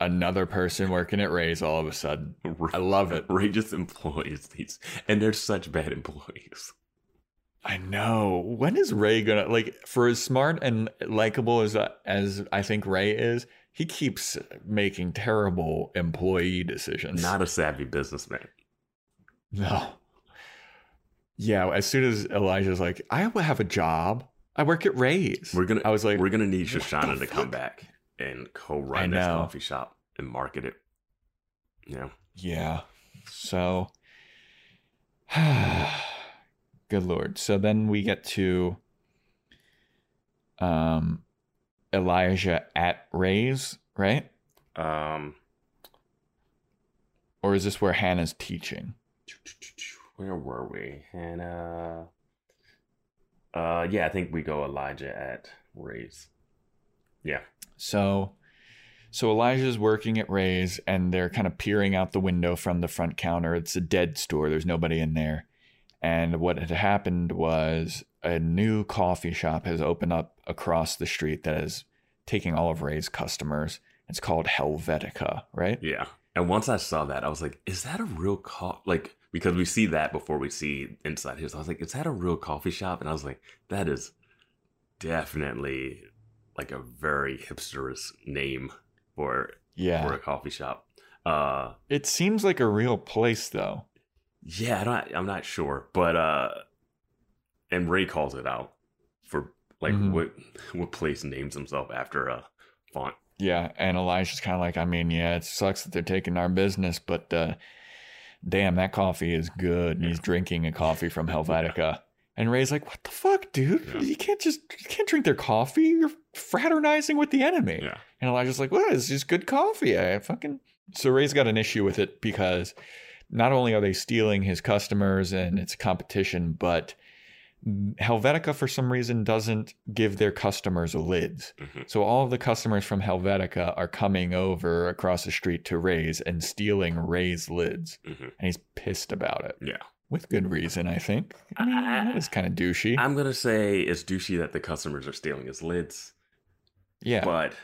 Another person working at Ray's all of a sudden. I love it. Ray just employs these, and they're such bad employees. I know. When is Ray gonna like for as smart and likable as as I think Ray is? He keeps making terrible employee decisions. Not a savvy businessman. no. Yeah, as soon as Elijah's like, I have a job. I work at Ray's. We're gonna. I was like, we're gonna need Shoshanna to come back and co-run this coffee shop and market it. Yeah. Yeah. So, good lord. So then we get to um Elijah at Ray's, right? Um. Or is this where Hannah's teaching? Where were we? And Uh, uh, yeah, I think we go Elijah at Ray's. Yeah. So so Elijah's working at Ray's and they're kind of peering out the window from the front counter. It's a dead store. There's nobody in there. And what had happened was a new coffee shop has opened up across the street that is taking all of Ray's customers. It's called Helvetica, right? Yeah. And once I saw that, I was like, is that a real co Like, because we see that before we see inside his. I was like, is that a real coffee shop? And I was like, that is definitely like a very hipsterous name for Yeah. for a coffee shop. Uh, It seems like a real place though. yeah, I don't, I'm not sure, but uh, and Ray calls it out for like Mhm. what what place names himself after a font. Yeah, and Elijah's kind of like, I mean, yeah, it sucks that they're taking our business, but uh, damn, that coffee is good. And he's drinking a coffee from Helvetica. And Ray's like, what the fuck, dude? Yeah. You can't just, you can't drink their coffee. You're fraternizing with the enemy. Yeah. And Elijah's like, what? It's just good coffee. I fucking. So Ray's got an issue with it because not only are they stealing his customers and it's competition, but Helvetica for some reason doesn't give their customers lids. Mhm. So all of the customers from Helvetica are coming over across the street to Ray's and stealing Ray's lids. Mhm. And he's pissed about it. Yeah. With good reason, I think. I mean, that is kind of douchey. I'm gonna say it's douchey that the customers are stealing his lids, yeah, but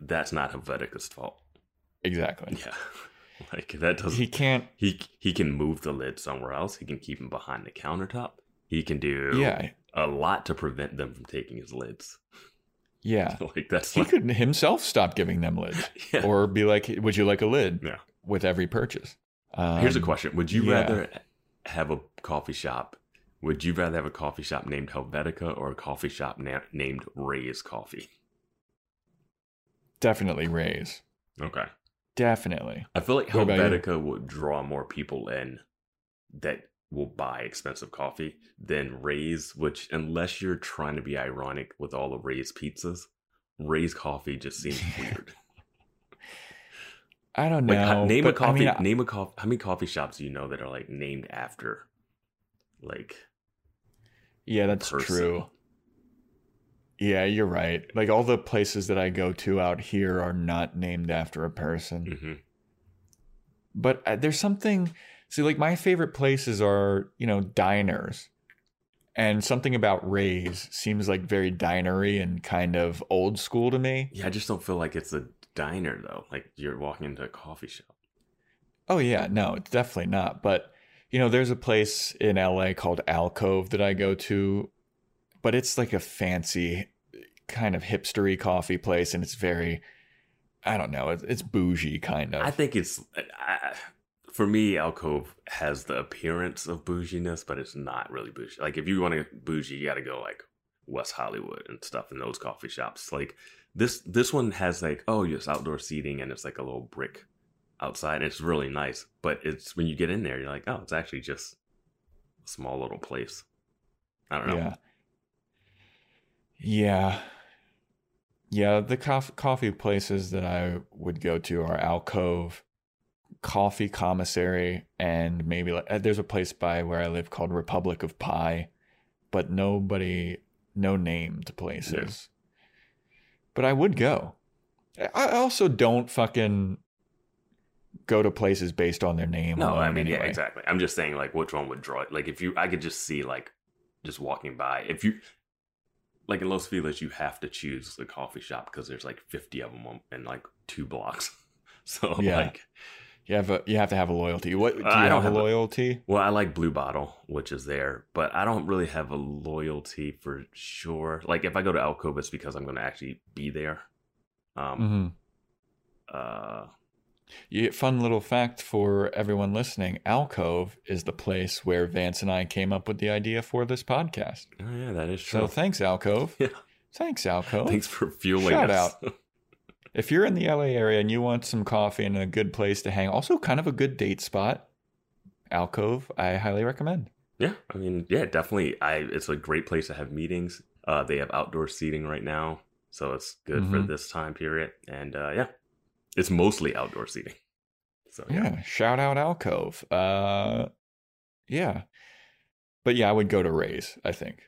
that's not Helvetica's fault. exactly. Yeah, like that doesn't. He can't. He he can move the lid somewhere else. He can keep him behind the countertop. He can do Yeah, a lot to prevent them from taking his lids. yeah. like that's He like, could himself stop giving them lids, yeah. or be like, "Would you like a lid?" Yeah. With every purchase. Um, Here's a question: Would you yeah. rather have a coffee shop? Would you rather have a coffee shop named Helvetica or a coffee shop na- named Ray's Coffee? Definitely Ray's. Okay. Definitely. I feel like What about you? Helvetica would draw more people in that will buy expensive coffee than Ray's, which unless you're trying to be ironic with all the Ray's pizzas, Ray's coffee just seems weird. I don't know. Like, name a but, I coffee. mean, name a coffee. How many coffee shops do you know that are like named after, like yeah, that's person? true. Yeah, you're right. Like all the places that I go to out here are not named after a person. mhm. but uh, there's something see like my favorite places are you know diners and something about Ray's seems like very dinery and kind of old school to me Yeah, I just don't feel like it's a diner though. Like you're walking into a coffee shop. oh yeah no it's definitely not but you know there's a place in la called alcove that i go to but it's like a fancy kind of hipstery coffee place and it's very i don't know it's, it's bougie kind of I think it's I, for me. Alcove has the appearance of bouginess, but it's not really bougie. Like if you want to bougie, you got to go like West Hollywood and stuff in those coffee shops. Like this this one has like oh, it's outdoor seating and it's like a little brick outside. It's really nice, but it's when you get in there, you're like oh, it's actually just a small little place. I don't know. Yeah. Yeah. Yeah, the cof- coffee places that I would go to are Alcove, Coffee Commissary, and maybe like, uh, there's a place by where I live called Republic of Pie, but nobody, no named places. But I would go. I also don't fucking go to places based on their name. No, I mean, yeah, exactly. I'm just saying, like, which one would draw it? Like, if you, I could just see, like, just walking by. If you, like, in Los Feliz, you have to choose the coffee shop because there's like 50 of them in like two blocks. So, Yeah. like, You have a you have to have a loyalty. What do you I don't have, a have a- loyalty? well, I like Blue Bottle, which is there, but I don't really have a loyalty for sure. Like, if I go to Alcove, it's because I'm going to actually be there. Um, Mm-hmm. uh, Yeah, fun little fact for everyone listening: Alcove is the place where Vance and I came up with the idea for this podcast. oh, yeah, that is true. So thanks, Alcove. Yeah. Thanks, Alcove. Thanks for fueling Shout us. If you're in the LA area and you want some coffee and a good place to hang, also kind of a good date spot, Alcove, I highly recommend. Yeah, I mean, yeah, definitely. I it's a great place to have meetings. Uh, they have outdoor seating right now, so it's good for Mhm. this time period. And uh, yeah, it's mostly outdoor seating. So yeah, Yeah, shout out Alcove. Uh, yeah, but yeah, I would go to Ray's. I think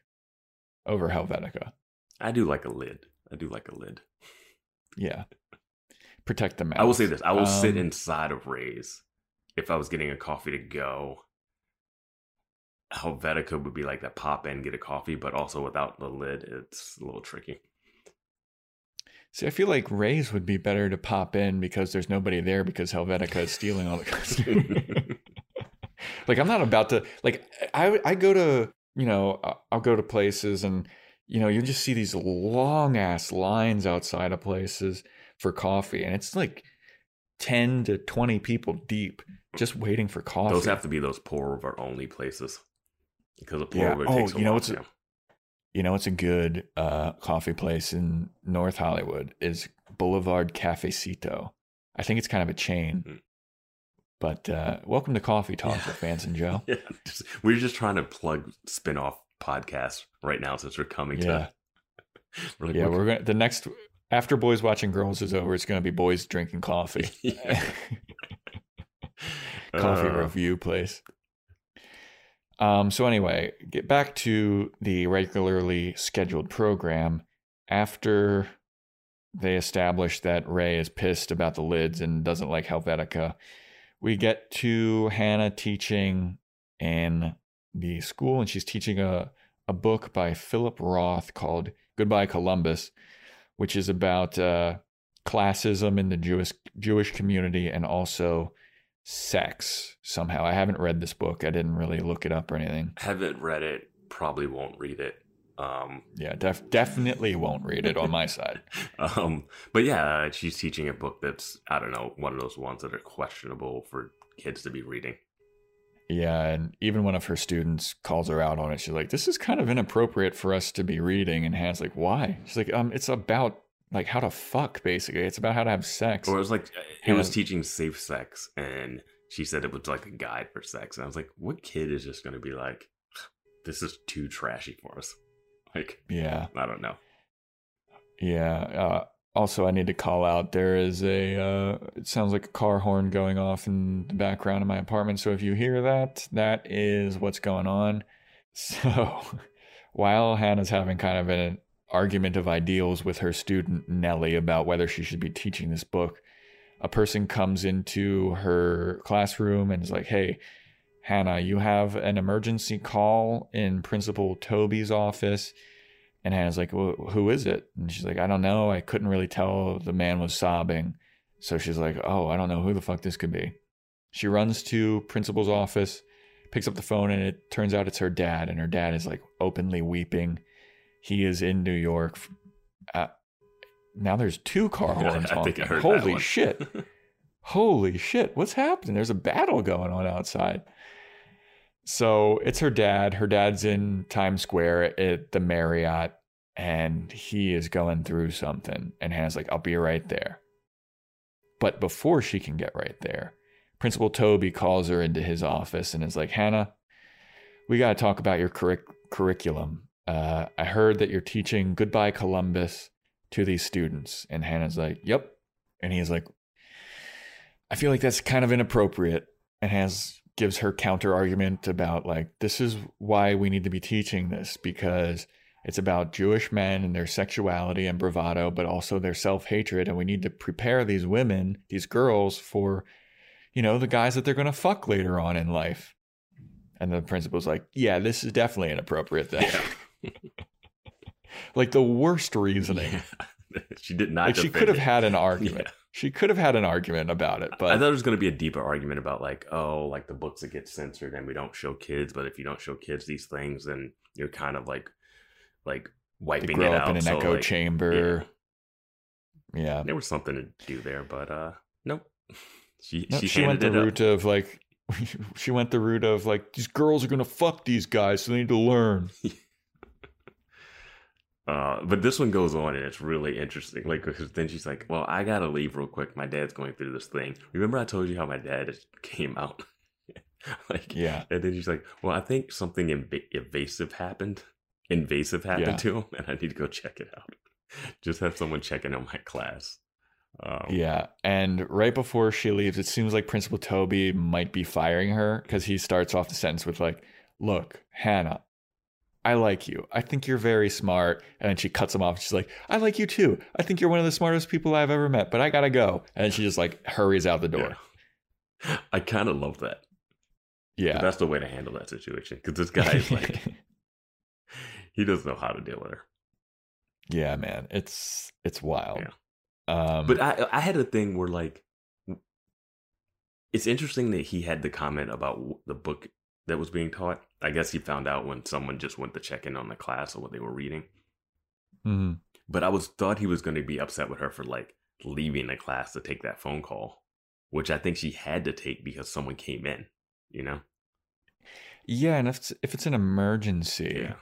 over Helvetica. I do like a lid. I do like a lid. Yeah, protect the mouth. I will say this: I will sit Um, inside of Ray's if I was getting a coffee to go. Helvetica would be like that pop in, get a coffee, but also without the lid, it's a little tricky. See, I feel like Ray's would be better to pop in because there's nobody there because Helvetica is stealing all the customers. like I'm not about to like I I go to you know I'll go to places and you know you just see these long ass lines outside of places for coffee and it's like 10 to 20 people deep just waiting for coffee. Those have to be those pour over only places because a pour Yeah. over Oh, takes a you know what's a- You know, it's a good uh, coffee place in North Hollywood is Boulevard Cafecito. I think it's kind of a chain. Mhm. But uh, welcome to Coffee Talk Yeah. with Vance and Joe. Yeah, just, we're just trying to plug spin-off podcasts right now since we're coming Yeah. to. We're like, Yeah, we're- we're gonna the next after Boys Watching Girls is over, it's gonna be boys drinking coffee. Coffee Uh, review place. Um, so anyway, get back to the regularly scheduled program. After they establish that Ray is pissed about the lids and doesn't like Helvetica, we get to Hannah teaching in the school, and she's teaching a, a book by Philip Roth called Goodbye Columbus, which is about uh, classism in the Jewish Jewish community and also sex somehow. I haven't read this book. I didn't really look it up or anything. haven't read it. Probably won't read it. Um, Yeah, def- definitely won't read it on my side. um, but yeah, uh, she's teaching a book that's I don't know one of those ones that are questionable for kids to be reading. Yeah, and even one of her students calls her out on it. She's like, "This is kind of inappropriate for us to be reading." And Hannah's like, "Why?" She's like, "Um, it's about like how to fuck, basically. It's about how to have sex." Or it was like it was teaching safe sex, and she said it was like a guide for sex. And I was like, what kid is just going to be like, this is too trashy for us? Like, Yeah. I don't know. Yeah. Uh, also, I need to call out there is a, uh, it sounds like a car horn going off in the background of my apartment. So if you hear that, that is what's going on. So while Hannah's having kind of an argument of ideals with her student Nellie about whether she should be teaching this book, a person comes into her classroom and is like, hey, Hannah, you have an emergency call in Principal Toby's office. And Hannah's like, well, who is it? And she's like, I don't know. I couldn't really tell. The man was sobbing. So she's like, oh, I don't know who the fuck this could be. She runs to principal's office, picks up the phone, and it turns out it's her dad. And her dad is like openly weeping. He is in New York. Uh, now there's two car horns on. think I heard that Holy shit. Holy shit. What's happening? There's a battle going on outside. So it's her dad. Her dad's in Times Square at the Marriott, and he is going through something. And Hannah's like, I'll be right there. But before she can get right there, Principal Toby calls her into his office and is like, Hannah, we got to talk about your curric- curriculum. Uh, I heard that you're teaching Goodbye Columbus to these students. And Hannah's like, Yep. And he's like, I feel like that's kind of inappropriate. And has gives her counter argument about like this is why we need to be teaching this because it's about Jewish men and their sexuality and bravado, but also their self hatred, and we need to prepare these women, these girls, for you know the guys that they're going to fuck later on in life. And the principal's like, "Yeah, this is definitely inappropriate." Then, like the worst reasoning. she did not. like she could have it. had an argument. Yeah. She could have had an argument about it, but I thought there was going to be a deeper argument about like, oh, like the books that get censored and we don't show kids, but if you don't show kids these things, then you're kind of like, like wiping grow it up out. in an So, echo like, chamber. Yeah. There was something to do there, but uh, nope. She No, she, she, went the it up. route of like she went the route of like these girls are gonna fuck these guys, so they need to learn. Uh, but this one goes on and it's really interesting. Like, because then she's like, "Well, I gotta leave real quick. My dad's going through this thing. Remember, I told you how my dad came out. like, Yeah. And then she's like, "Well, I think something inv- invasive happened. Invasive happened Yeah. to him, and I need to go check it out. Just have someone checking on my class." Um, Yeah. And right before she leaves, it seems like Principal Toby might be firing her because he starts off the sentence with like, Look, Hannah, I like you. I think you're very smart. And then she cuts him off. She's like, I like you too. I think you're one of the smartest people I've ever met, but I gotta go. And then she just like hurries out the door. yeah. I kind of love that. Yeah. That's the way to handle that situation because this guy is like, he doesn't know how to deal with her. yeah, man. It's it's wild. Yeah. Um But I I had a thing where like it's interesting that he had the comment about the book that was being taught. I guess he found out when someone just went to check in on the class or what they were reading. mhm. But I was thought he was going to be upset with her for like leaving the class to take that phone call, which I think she had to take because someone came in. You know? Yeah, and if it's, if it's an emergency, Yeah,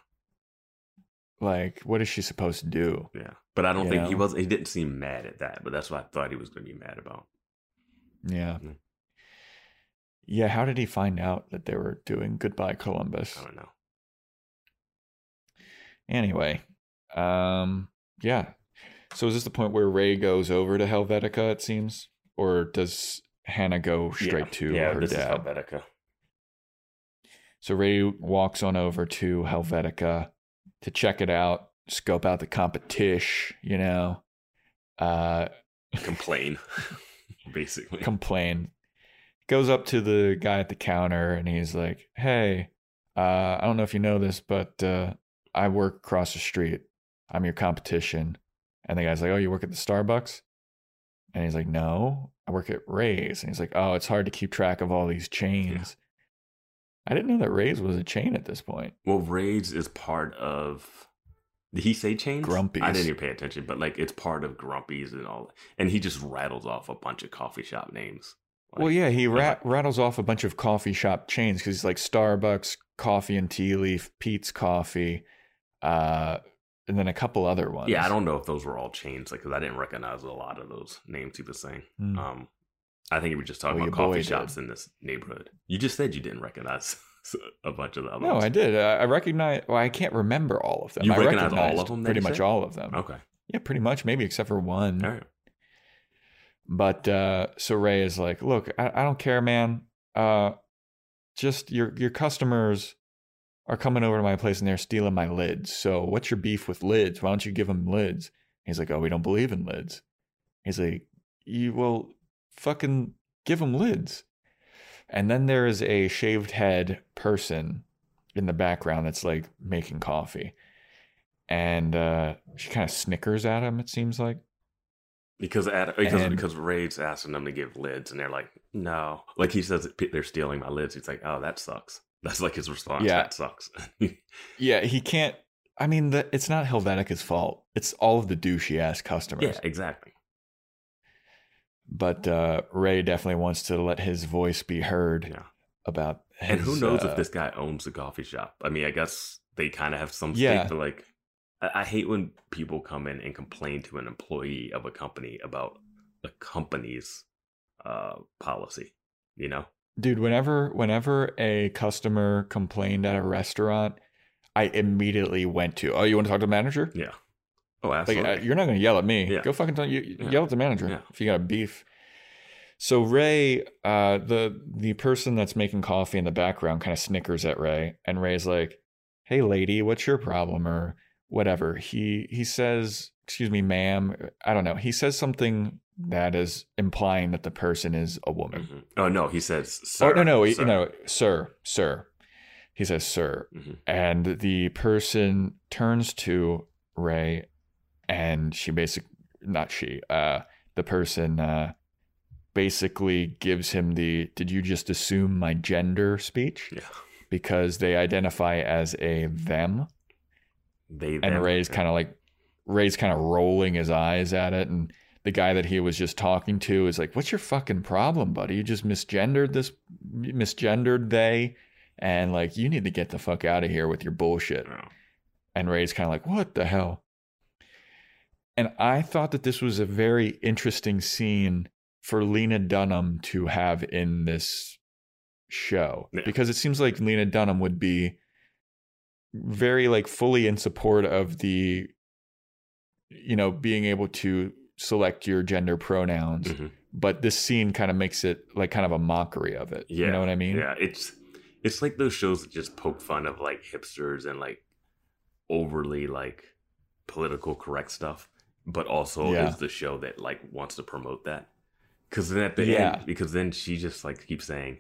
like what is she supposed to do? yeah. But I don't think he know? was. He didn't seem mad at that. But that's what I thought he was going to be mad about. Yeah. Mm. Yeah, how did he find out that they were doing Goodbye Columbus? I don't know. Anyway, um yeah. So is this the point where Ray goes over to Helvetica it seems or does Hannah go straight yeah. to yeah, her this dad? is Helvetica. So Ray walks on over to Helvetica to check it out, scope out the competition, you know. Uh Complain, basically. complain. Goes up to the guy at the counter and he's like, "Hey, uh, I don't know if you know this, but uh, I work across the street. I'm your competition." And the guy's like, "Oh, you work at the Starbucks?" And he's like, "No, I work at Ray's." And he's like, "Oh, it's hard to keep track of all these chains." I didn't know that Ray's was a chain at this point. Well, Ray's is part of. Did he say chains? Grumpy's. I didn't even pay attention, but like it's part of Grumpy's and all. And he just rattles off a bunch of coffee shop names. Like, well, yeah, he rat- rattles off a bunch of coffee shop chains because he's like Starbucks, Coffee and Tea Leaf, Peet's Coffee, uh, and then a couple other ones. Yeah, I don't know if those were all chains, like because I didn't recognize a lot of those names he was saying. Hmm. Um, I think we were just talking about coffee did. shops in this neighborhood. You just said you didn't recognize a bunch of the No. I did. I I recognize. Well, I can't remember all of them. You I recognize all of them Pretty much said? all of them. Okay. Yeah, pretty much. Maybe except for one. All right. But uh, so Ray is like, "Look, I, I don't care, man. Uh, just your your customers are coming over to my place and they're stealing my lids. So what's your beef with lids? Why don't you give them lids?" He's like, "Oh, we don't believe in lids." He's like, "You will fucking give them lids." And then there is a shaved head person in the background that's like making coffee, and uh, she kind of snickers at him. It seems like. Because at, because And- because Ray's asking them to give lids, and they're like, no. Like he says, they're stealing my lids. He's like, oh, that sucks. That's like his response. Yeah. That sucks. Yeah, he can't. I mean, the, it's not Helvetica's fault. It's all of the douchey ass customers. yeah, exactly. But uh, Ray definitely wants to let his voice be heard Yeah. about. His, And who knows uh, if this guy owns a coffee shop? I mean, I guess they kind of have some stake, Yeah. but like, I, I hate when people come in and complain to an employee of a company about a company's uh, policy. You know? dude. Whenever, whenever a customer complained at a restaurant, I immediately went to. Oh, you want to talk to the manager? Yeah. Oh, Like, absolutely. uh, you're not going to yell at me. Yeah. Go fucking tell you Yeah. yell at the manager Yeah. if you got a beef. So Ray, uh, the the person that's making coffee in the background, kind of snickers at Ray, and Ray's like, "Hey, lady, what's your problem?" or whatever. He he says, "Excuse me, ma'am." I don't know. He says something that is implying that the person is a woman. Mhm. Oh no, he says, sir. oh no, no, sir. no, sir, sir. He says, "Sir," Mhm. and the person turns to Ray, and she basically, not she, uh, the person uh, basically gives him the "Did you just assume my gender?" speech Yeah. because they identify as a them, They and them, Ray's kind of like Ray's kind of rolling his eyes at it, and the guy that he was just talking to is like, "What's your fucking problem, buddy? You just misgendered this, misgendered they." And like, you need to get the fuck out of here with your bullshit. Oh. And Ray's kind of like, what the hell? And I thought that this was a very interesting scene for Lena Dunham to have in this show Yeah. because it seems like Lena Dunham would be very like fully in support of the you know being able to select your gender pronouns Mhm. but this scene kind of makes it like kind of a mockery of it Yeah. you know what i mean Yeah, it's it's like those shows that just poke fun of like hipsters and like overly like political correct stuff, but also Yeah. is the show that like wants to promote that. Because then at the Yeah. end, because then she just like keeps saying,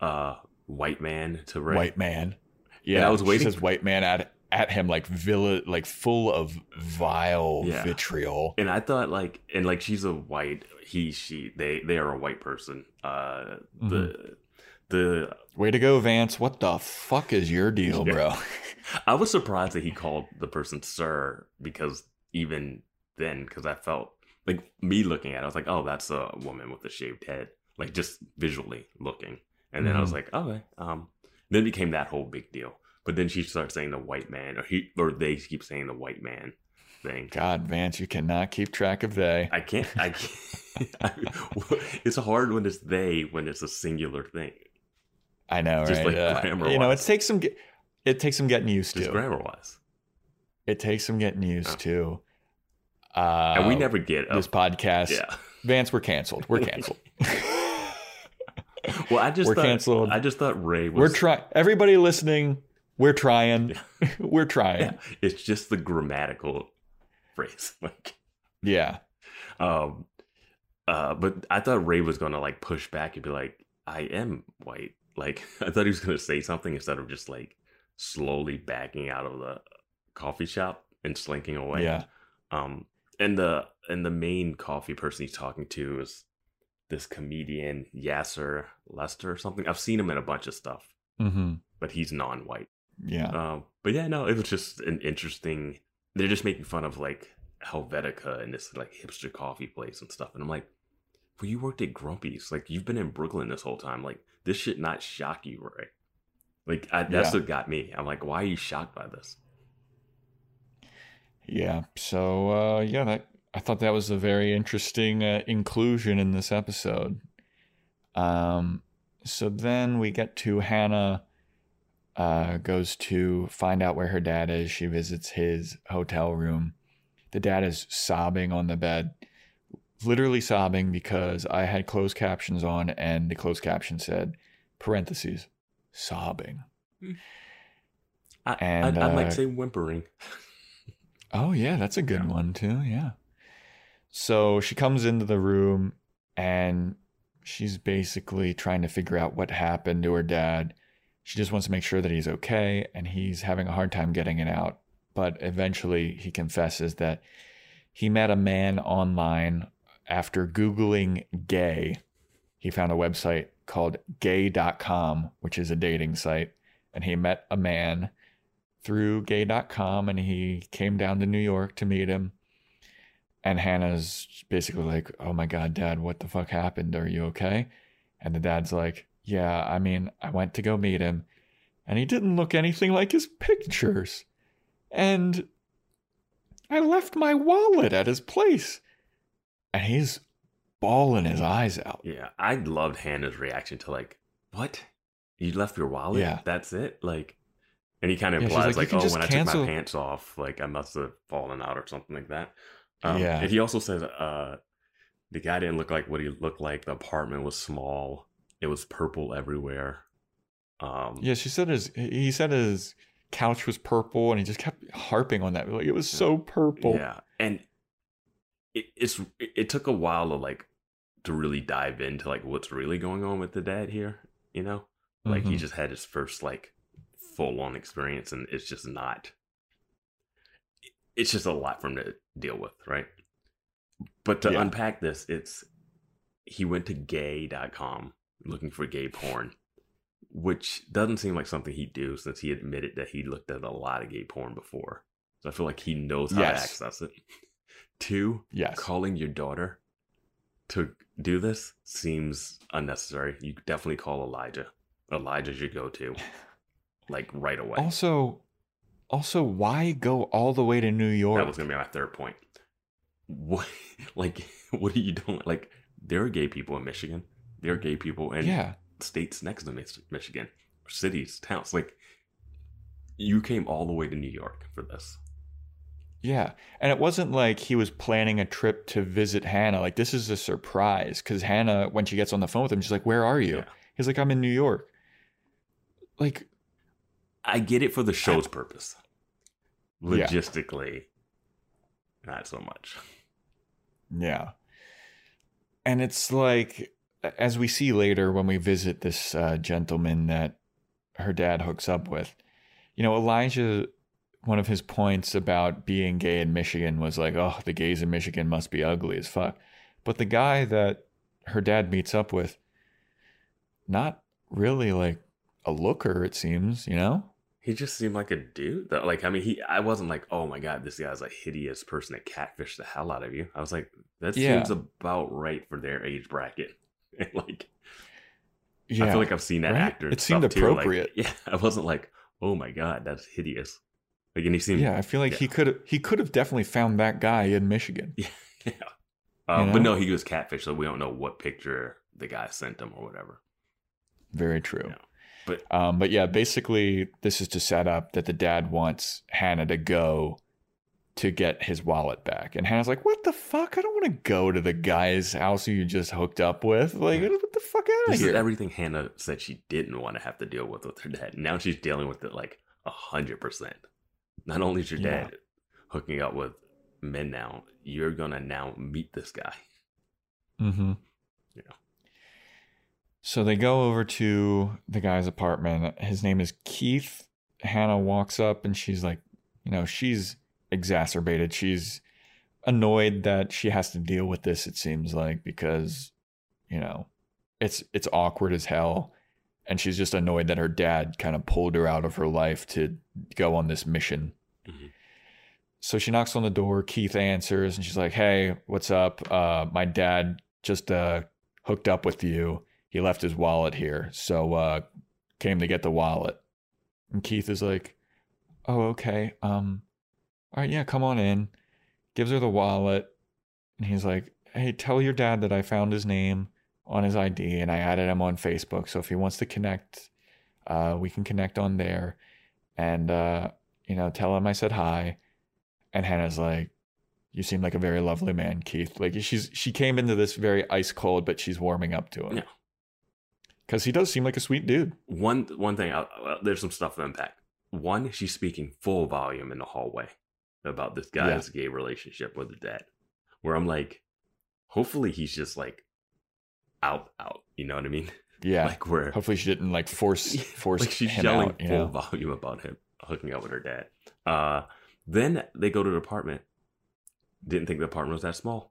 uh, "white man" to Ray. white man. Yeah, I was waiting She says white man at at him like villa, like full of vile Yeah. vitriol. And I thought like, and like she's a white, he, she, they, they are a white person. Uh, Mm-hmm. the, the, Way to go, Vance! What the fuck is your deal, Yeah. bro? I was surprised that he called the person sir because even then, because I felt like me looking at it, I was like, oh, that's a woman with a shaved head, like just visually looking. And then I was Mhm. like, okay. Um, then became that whole big deal. But then she starts saying the white man, or he, or they keep saying the white man thing. God, Vance, you cannot keep track of they. I can't. I can't. it's hard when it's they when it's a singular thing. I know, Just right? like Uh, grammar you know, it takes some. It takes some getting used Just to. grammar wise. It takes some getting used Yeah. to. Uh, and we never get this podcast. Yeah. Vance, we're canceled. We're canceled. Well, I just We're thought, canceled. I just thought Ray was. we're trying. Everybody listening, we're trying. we're trying. Yeah, it's just the grammatical phrase. Like, yeah. um, uh, but I thought Ray was gonna like push back and be like, "I am white." Like, I thought he was gonna say something instead of just like slowly backing out of the coffee shop and slinking away. Yeah. Um, and the and the main coffee person he's talking to is this comedian Yassir Lester or something. I've seen him in a bunch of stuff, Mm-hmm. but he's non-white. Yeah. Um, but yeah, no, it was just an interesting. They're just making fun of like Helvetica and this like hipster coffee place and stuff, and I'm like, well, you worked at Grumpy's, like you've been in Brooklyn this whole time, like this should not shock you, right? Like I, that's Yeah. what got me. I'm like, why are you shocked by this? Yeah. So uh, yeah, that I thought that was a very interesting uh, inclusion in this episode. Um, so then we get to Hannah uh, goes to find out where her dad is. She visits his hotel room. The dad is sobbing on the bed, literally sobbing because I had closed captions on and the closed caption said, parentheses, sobbing. I, And, I, I uh, might say whimpering. Oh yeah, that's a good one too. Yeah. So she comes into the room and she's basically trying to figure out what happened to her dad. She just wants to make sure that he's okay and he's having a hard time getting it out. But eventually he confesses that he met a man online after googling gay. He found a website called gay.com, which is a dating site, and he met a man through gay.com and he came down to New York to meet him. And Hannah's basically like, Oh my God, dad, what the fuck happened? Are you okay? And the dad's like, Yeah, I mean, I went to go meet him and he didn't look anything like his pictures. And I left my wallet at his place. And he's bawling his eyes out. Yeah, I loved Hannah's reaction to like, what? You left your wallet? Yeah. That's it? Like, and he kind of Yeah, implies like, like, oh, when I took my pants off, like I must have fallen out or something like that. Um, Yeah. And he also says, uh, the guy didn't look like what he looked like. The apartment was small. It was purple everywhere. Um, Yeah, she said his he said his couch was purple and he just kept harping on that. Like it was so purple. Yeah, and it, it's it, took a while to like to really dive into like what's really going on with the dad here. You know, like he Mhm. just had his first like full on experience, and it's just not. It's just a lot for him to deal with, right? But to Yeah. unpack this, it's he went to gay.com looking for gay porn, which doesn't seem like something he'd do since he admitted that he looked at a lot of gay porn before. So I feel like he knows how Yes. to access it. Two, Yes. calling your daughter to do this seems unnecessary. You definitely call Elijah. Elijah's your go to, like right away. Also, also, why go all the way to New York? That was gonna be my third point. What, like, what are you doing? Like, there are gay people in Michigan. There are gay people in yeah, states next to Michigan, cities, towns. Like, you came all the way to New York for this. yeah, and it wasn't like he was planning a trip to visit Hannah. Like this is a surprise because Hannah, when she gets on the phone with him, she's like, "Where are you?" Yeah. He's like, "I'm in New York." Like, I get it for the show's purpose. Yeah. Logistically, not so much. Yeah. And it's like, as we see later when we visit this uh, gentleman that her dad hooks up with, you know, Elijah, one of his points about being gay in Michigan was like, oh, the gays in Michigan must be ugly as fuck. But the guy that her dad meets up with, not really like a looker, it seems, you know? He just seemed like a dude. That, like, I mean, he. I wasn't like, oh my god, this guy's a hideous person that catfished the hell out of you. I was like, that Yeah. seems about right for their age bracket. And like, Yeah. I feel like I've seen that right? actor. It seemed too. Like, appropriate. yeah, I wasn't like, oh my god, that's hideous. Like, and he seemed, yeah, I feel like yeah. he could he could have definitely found that guy in Michigan. yeah. Um, You But no, he was catfish, so we don't know what picture the guy sent him or whatever. Very true. But Um, but yeah, basically, this is to set up that the dad wants Hannah to go to get his wallet back. And Hannah's like, What the fuck? I don't want to go to the guy's house who you just hooked up with. Like, what the fuck out of this is here? everything Hannah said she didn't want to have to deal with with her dad. Now she's dealing with it like a hundred percent. Not only is your Yeah. dad hooking up with men now, you're gonna now meet this guy. mm-hmm. Yeah. So they go over to the guy's apartment. His name is Keith. Hannah walks up and she's like, you know, she's exacerbated. She's annoyed that she has to deal with this, it seems like, because, you know, it's it's awkward as hell. And she's just annoyed that her dad kind of pulled her out of her life to go on this mission. Mhm. So she knocks on the door. Keith answers and she's like, Hey, what's up? Uh, my dad just uh, hooked up with you. He left his wallet here. So uh, came to get the wallet. And Keith is like, Oh, okay. Um, all right, yeah, come on in. Gives her the wallet. And he's like, Hey, tell your dad that I found his name on his ID, and I added him on Facebook. So if he wants to connect, uh, we can connect on there, and uh, you know, tell him I said hi. And Hannah's like, "You seem like a very lovely man, Keith." Like she's she came into this very ice cold, but she's warming up to him. Yeah. Because he does seem like a sweet dude. One one thing, uh, there's some stuff to unpack. One, she's speaking full volume in the hallway about this guy's gay relationship with the dad. Where I'm like, hopefully he's just like out, out. You know what I mean? Yeah. Like where Hopefully she didn't like force force like she's him yelling out. Full know? volume about him hooking up with her dad. Uh, then they go to the apartment. Didn't think the apartment was that small.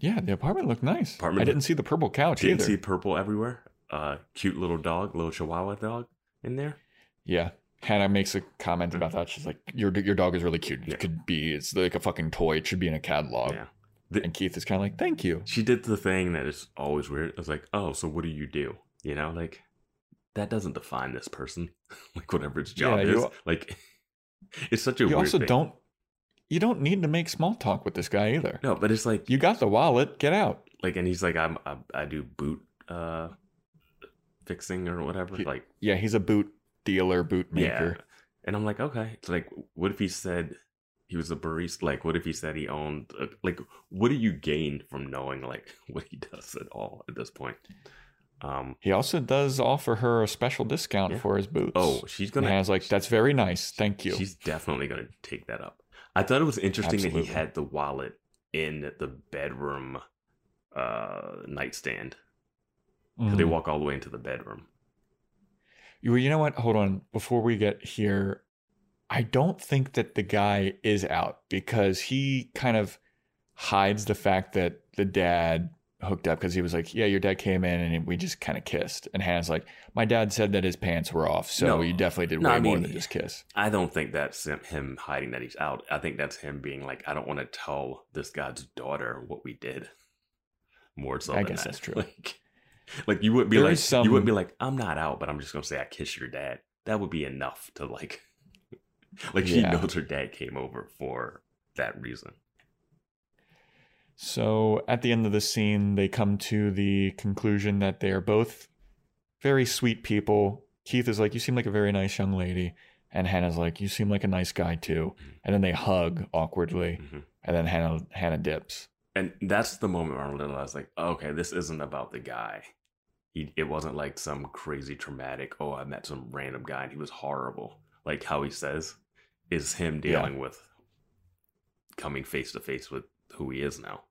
Yeah, the apartment looked nice. Apartment I didn't see the purple couch Didn't either. see purple everywhere. Uh, cute little dog, little Chihuahua dog in there. Yeah. Hannah makes a comment about that. She's like, "Your your dog is really cute. It Yeah. could be. It's like a fucking toy. It should be in a catalog." Yeah. The- And Keith is kind of like, "Thank you." she did the thing that is always weird. I was like, oh, so what do you do? You know, like that doesn't define this person. like whatever its job Yeah, is. like it's such a You weird also thing. don't. You don't need to make small talk with this guy either. No, but it's like You got the wallet. Get out. like, and he's like, I'm I, I do boot uh fixing or whatever. He- like Yeah, he's a boot dealer, boot yeah, maker. and I'm like, okay. It's like, what if he said he was a barista? Like, what if he said he owned? A, like, what do you gain from knowing like what he does at all at this point? Um. He also does offer her a special discount Yeah. for his boots. Oh, she's gonna. Hannah's like, "That's very nice. Thank you." She's definitely going to take that up. I thought it was interesting that he had the wallet in the bedroom uh nightstand. 'Cause They mm. walk all the way into the bedroom. You, you know what? Hold on. Before we get here, I don't think that the guy is out because he kind of hides the fact that the dad hooked up because he was like, "Yeah, your dad came in and we just kind of kissed." And Hannah's like, "My dad said that his pants were off, so No. you definitely did No, way I more than just kiss." I don't think that's him- him hiding that he's out. I think that's him being like, I don't want to tell this guy's daughter what we did. More so, I than guess that. that's true. Like, like you wouldn't be There like, some- you wouldn't be like, I'm not out, but I'm just gonna say I kissed your dad. That would be enough to like, like she Yeah. knows her dad came over for that reason. So at the end of the scene, they come to the conclusion that they are both very sweet people. Keith is like, You seem like a very nice young lady. And Hannah's like, You seem like a nice guy too. And then they hug awkwardly. Mhm. And then Hannah Hannah dips. and that's the moment where I realized, like, okay, this isn't about the guy. He, it wasn't like some crazy traumatic. Oh, I met some random guy and he was horrible. Like how he says, is him Yeah. dealing with coming face to face with who he is now.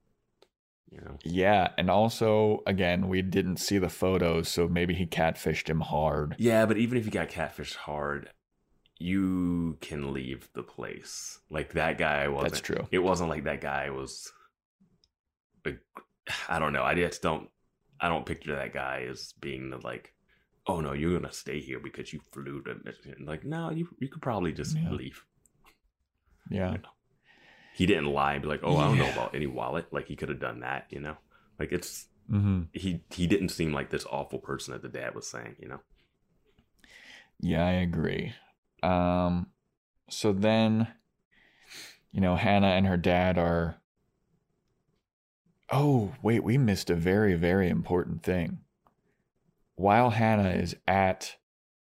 You know, Yeah. And also, again, we didn't see the photos, so maybe he catfished him hard. yeah, but even if he got catfished hard, you can leave the place. Like that guy wasn't. That's true. It wasn't like that guy was. Like, I don't know. I just don't. I don't picture that guy as being the like. Oh no, you're gonna stay here because you flew to Michigan. Like, no, you you could probably just Yeah. leave. Yeah. He didn't lie and be like, oh, I don't know about any wallet. Like he could have done that, you know. Like it's hmm he he didn't seem like this awful person that the dad was saying, you know. Yeah, I agree. Um, so then, you know, Hannah and her dad are. Oh, wait, we missed a very, very important thing. While Hannah is at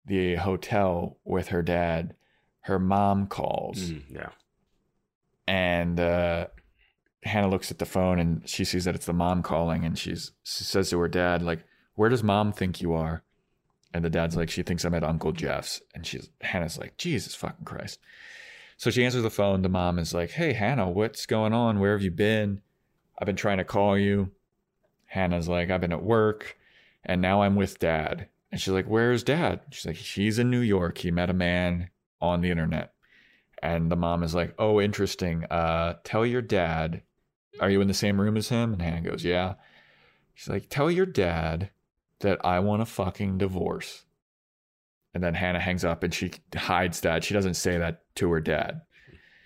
the hotel with her dad, her mom calls Mm, yeah. and uh, Hannah looks at the phone and she sees that it's the mom calling, and she's she says to her dad, like, "Where does mom think you are?" And the dad's like, "She thinks I'm at Uncle Jeff's," and she's Hannah's like, "Jesus fucking Christ!" So she answers the phone. The mom is like, "Hey Hannah, what's going on? Where have you been? I've been trying to call you." Hannah's like, "I've been at work, and now I'm with dad." And she's like, "Where's dad?" She's like, "He's in New York. He met a man on the internet." And the mom is like, "Oh, interesting. Uh, tell your dad. Are you in the same room as him?" And Hannah goes, "Yeah." She's like, "Tell your dad that I want a fucking divorce." And then Hannah hangs up and she hides that. She doesn't say that to her dad.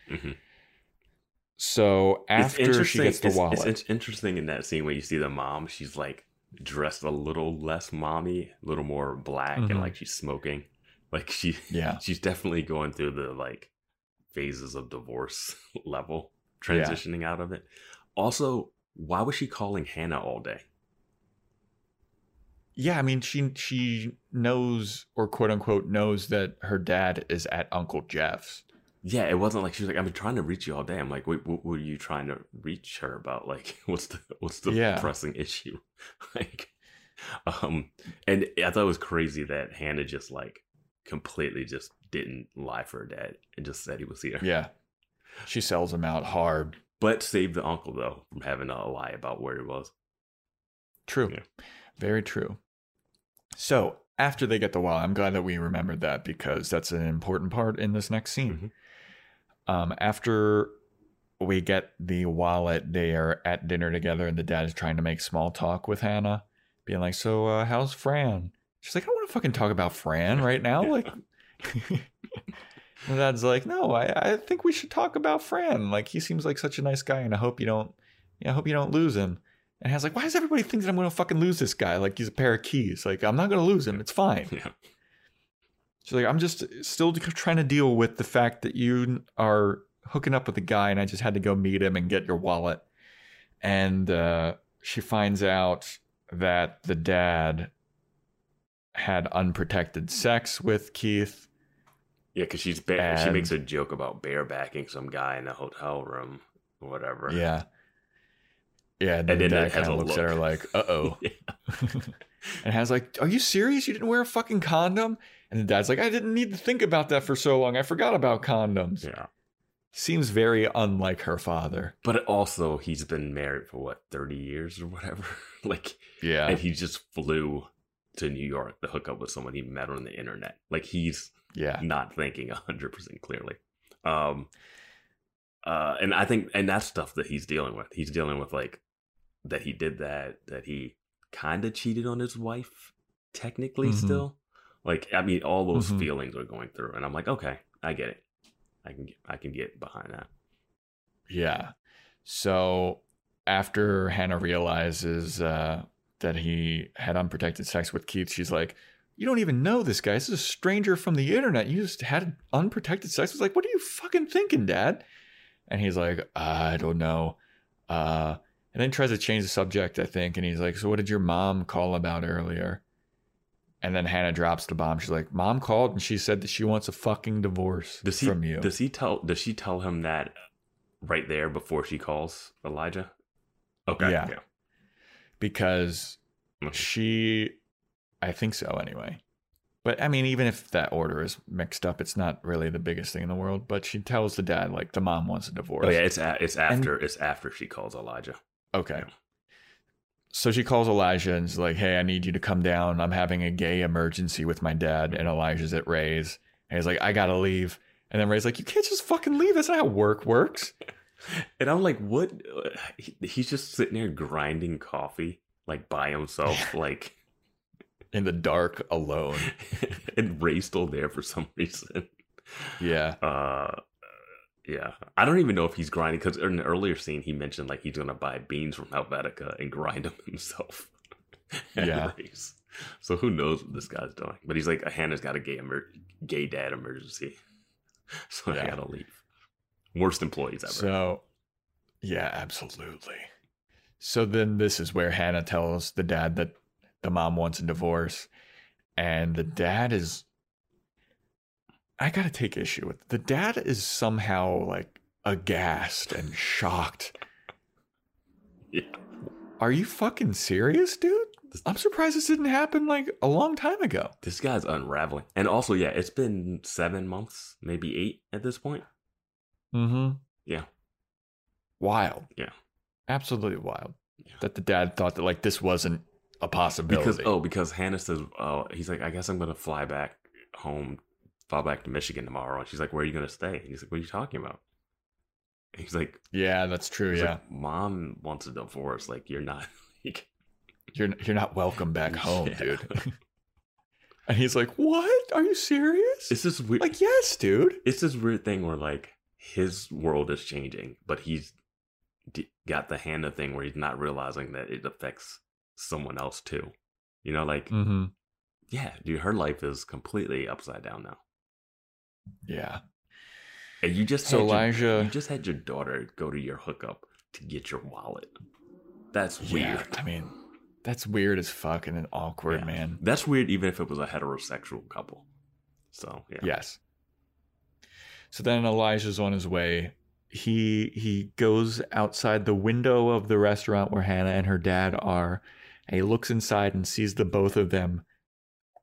Mhm. So after she gets the it's, wallet, It's, interesting in that scene when you see the mom. She's like dressed a little less mommy, a little more black, Mhm. and like she's smoking. Like she, Yeah. she's definitely going through the like phases of divorce level, Yeah. transitioning out of it. Also, why was she calling Hannah all day? yeah, I mean, she she knows or quote unquote knows that her dad is at Uncle Jeff's. Yeah, it wasn't like she was like, "I've been trying to reach you all day." I'm like, "Wait, what were you trying to reach her about? Like, what's the what's the Yeah. pressing issue?" like, um, and I thought it was crazy that Hannah just like completely just didn't lie for her dad and just said he was here. Yeah, she sells him out hard. But saved the uncle though from having to lie about where he was. True, Yeah. very true. So after they get the wallet, I'm glad that we remembered that because that's an important part in this next scene. Um, after we get the wallet, they are at dinner together, and the dad is trying to make small talk with Hannah, being like, "So, uh, how's Fran?" She's like, "I don't want to fucking talk about Fran right now." Like, and dad's like, "No, I, I think we should talk about Fran. Like, he seems like such a nice guy, and I hope you don't, yeah, I hope you don't lose him." And Hannah's like, "Why does everybody think that I'm going to fucking lose this guy? Like, he's a pair of keys. Like, I'm not going to lose him. It's fine." Yeah. She's like, I'm just still trying to deal with the fact that you are hooking up with a guy and I just had to go meet him and get your wallet. And uh, she finds out that the dad had unprotected sex with Keith. Yeah, because she's ba- she makes a joke about barebacking some guy in a hotel room or whatever. Yeah. Yeah. And, And then dad kind of looks at her like, uh oh. And has like, Are you serious? You didn't wear a fucking condom? And the dad's like, I didn't need to think about that for so long. I forgot about condoms. yeah. Seems very unlike her father. But also, he's been married for what, 30 years or whatever? like, Yeah. and he just flew to New York to hook up with someone he met on the internet. Like, he's yeah. not thinking 100% clearly. Um, uh, and I think, and that's stuff that he's dealing with. He's dealing with, like, that he did that, that he kind of cheated on his wife, technically, Mhm. still. Like, I mean, all those Mhm. feelings are going through. And I'm like, okay, I get it. I can get, I can get behind that. Yeah. So after Hannah realizes uh, that he had unprotected sex with Keith, she's like, You don't even know this guy. This is a stranger from the internet. You just had unprotected sex. It's like, What are you fucking thinking, Dad? And he's like, I don't know. Uh, and then tries to change the subject, I think. And he's like, So what did your mom call about earlier? And then Hannah drops the bomb. She's like, Mom called and she said that she wants a fucking divorce Does he, from you. does he tell, does she tell him that right there before she calls Elijah? Okay. Yeah. because she i think so anyway but i mean even if that order is mixed up it's not really the biggest thing in the world but she tells the dad like the mom wants a divorce Oh yeah, it's a, it's after it's after she calls Elijah. okay Yeah. So she calls elijah and is like hey i need you to come down. I'm having a gay emergency with my dad. And elijah's at ray's. And he's like i gotta leave. And then ray's like you can't just fucking leave. That's not how work works. And I'm like, what? He- He's just sitting there grinding coffee like by himself, like, in the dark alone. And Ray's still there for some reason. yeah. Uh, yeah, I don't even know if he's grinding because in an earlier scene he mentioned like he's gonna buy beans from Helvetica and grind them himself. Yeah. Ray's. So who knows what this guy's doing? But he's like, Hannah's got a gay emer- gay dad emergency, so I gotta leave. Worst employees ever. So, yeah, absolutely. So then this is where Hannah tells the dad that the mom wants a divorce, and the dad is. I gotta take issue with the dad is somehow like aghast and shocked. Yeah. Are you fucking serious, dude? I'm surprised this didn't happen like a long time ago. This guy's unraveling. And also, yeah, it's been seven months, maybe eight at this point. Mm-hmm. Yeah. Wild. Yeah. Absolutely wild. Yeah. That the dad thought that like this wasn't a possibility. Because oh, because Hannah says, oh, he's like, I guess I'm gonna fly back home, fly back to Michigan tomorrow. And she's like, Where are you gonna stay? And he's like, What are you talking about? And he's like, yeah, that's true. yeah. like, Mom wants a divorce. Like you're not like You're you're not welcome back home, Yeah. dude. and he's like, "What? Are you serious?" it's this weird like, "Yes, dude." it's this weird thing where like his world is changing, but he's d- got the Hannah thing where he's not realizing that it affects someone else too. You know, like Mm-hmm. yeah, dude, her life is completely upside down now. Yeah. And you just So had your- Elijah- you just had your daughter go to your hookup to get your wallet. That's Yeah. weird. I mean, That's weird as fuck and awkward, Yeah. man. That's weird, even if it was a heterosexual couple. So yeah, Yes. So then Elijah's on his way. He he goes outside the window of the restaurant where Hannah and her dad are. And he looks inside and sees the both of them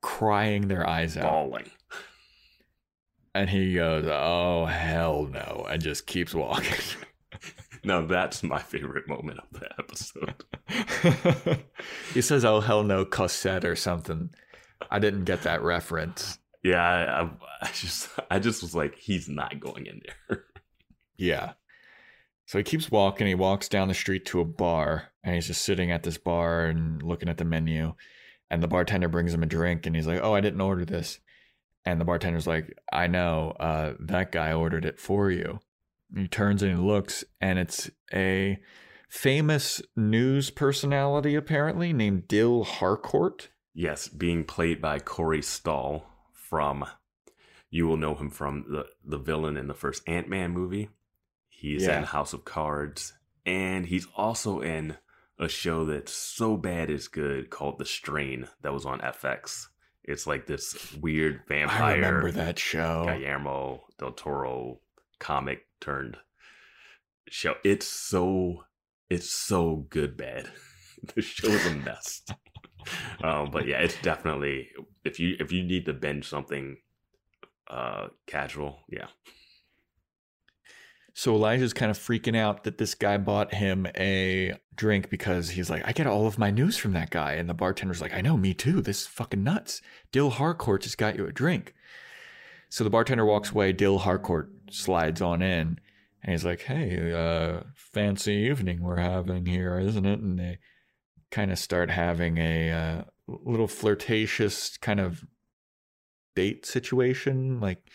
crying their eyes out. bawling. And he goes, "Oh hell no!" and just keeps walking. Now that's my favorite moment of the episode. he says, "Oh hell no, Cosette or something." I didn't get that reference. Yeah, I, I, I just I just was like, he's not going in there. Yeah. So he keeps walking. He walks down the street to a bar, and he's just sitting at this bar and looking at the menu. And the bartender brings him a drink, and he's like, "Oh, I didn't order this." And the bartender's like, "I know. Uh, that guy ordered it for you." And he turns and he looks, and it's a famous news personality, apparently named Dill Harcourt. Yes, being played by Corey Stoll from you will know him from the the villain in the first Ant Man movie. He's Yeah. in House of Cards, and he's also in a show that's so bad it's good called The Strain that was on FX. It's like this weird vampire I remember that show. Guillermo del Toro comic turned show. It's so it's so good bad. the show is a mess. um, but yeah, it's definitely if you if you need to binge something uh casual, yeah. So Elijah's kind of freaking out that this guy bought him a drink because he's like, I get all of my news from that guy. And the bartender's like, I know, me too. This is fucking nuts. Dill Harcourt just got you a drink. So the bartender walks away. Dill Harcourt slides on in and he's like, Hey, uh, fancy evening we're having here, isn't it? And they kind of start having a uh, little flirtatious kind of date situation, like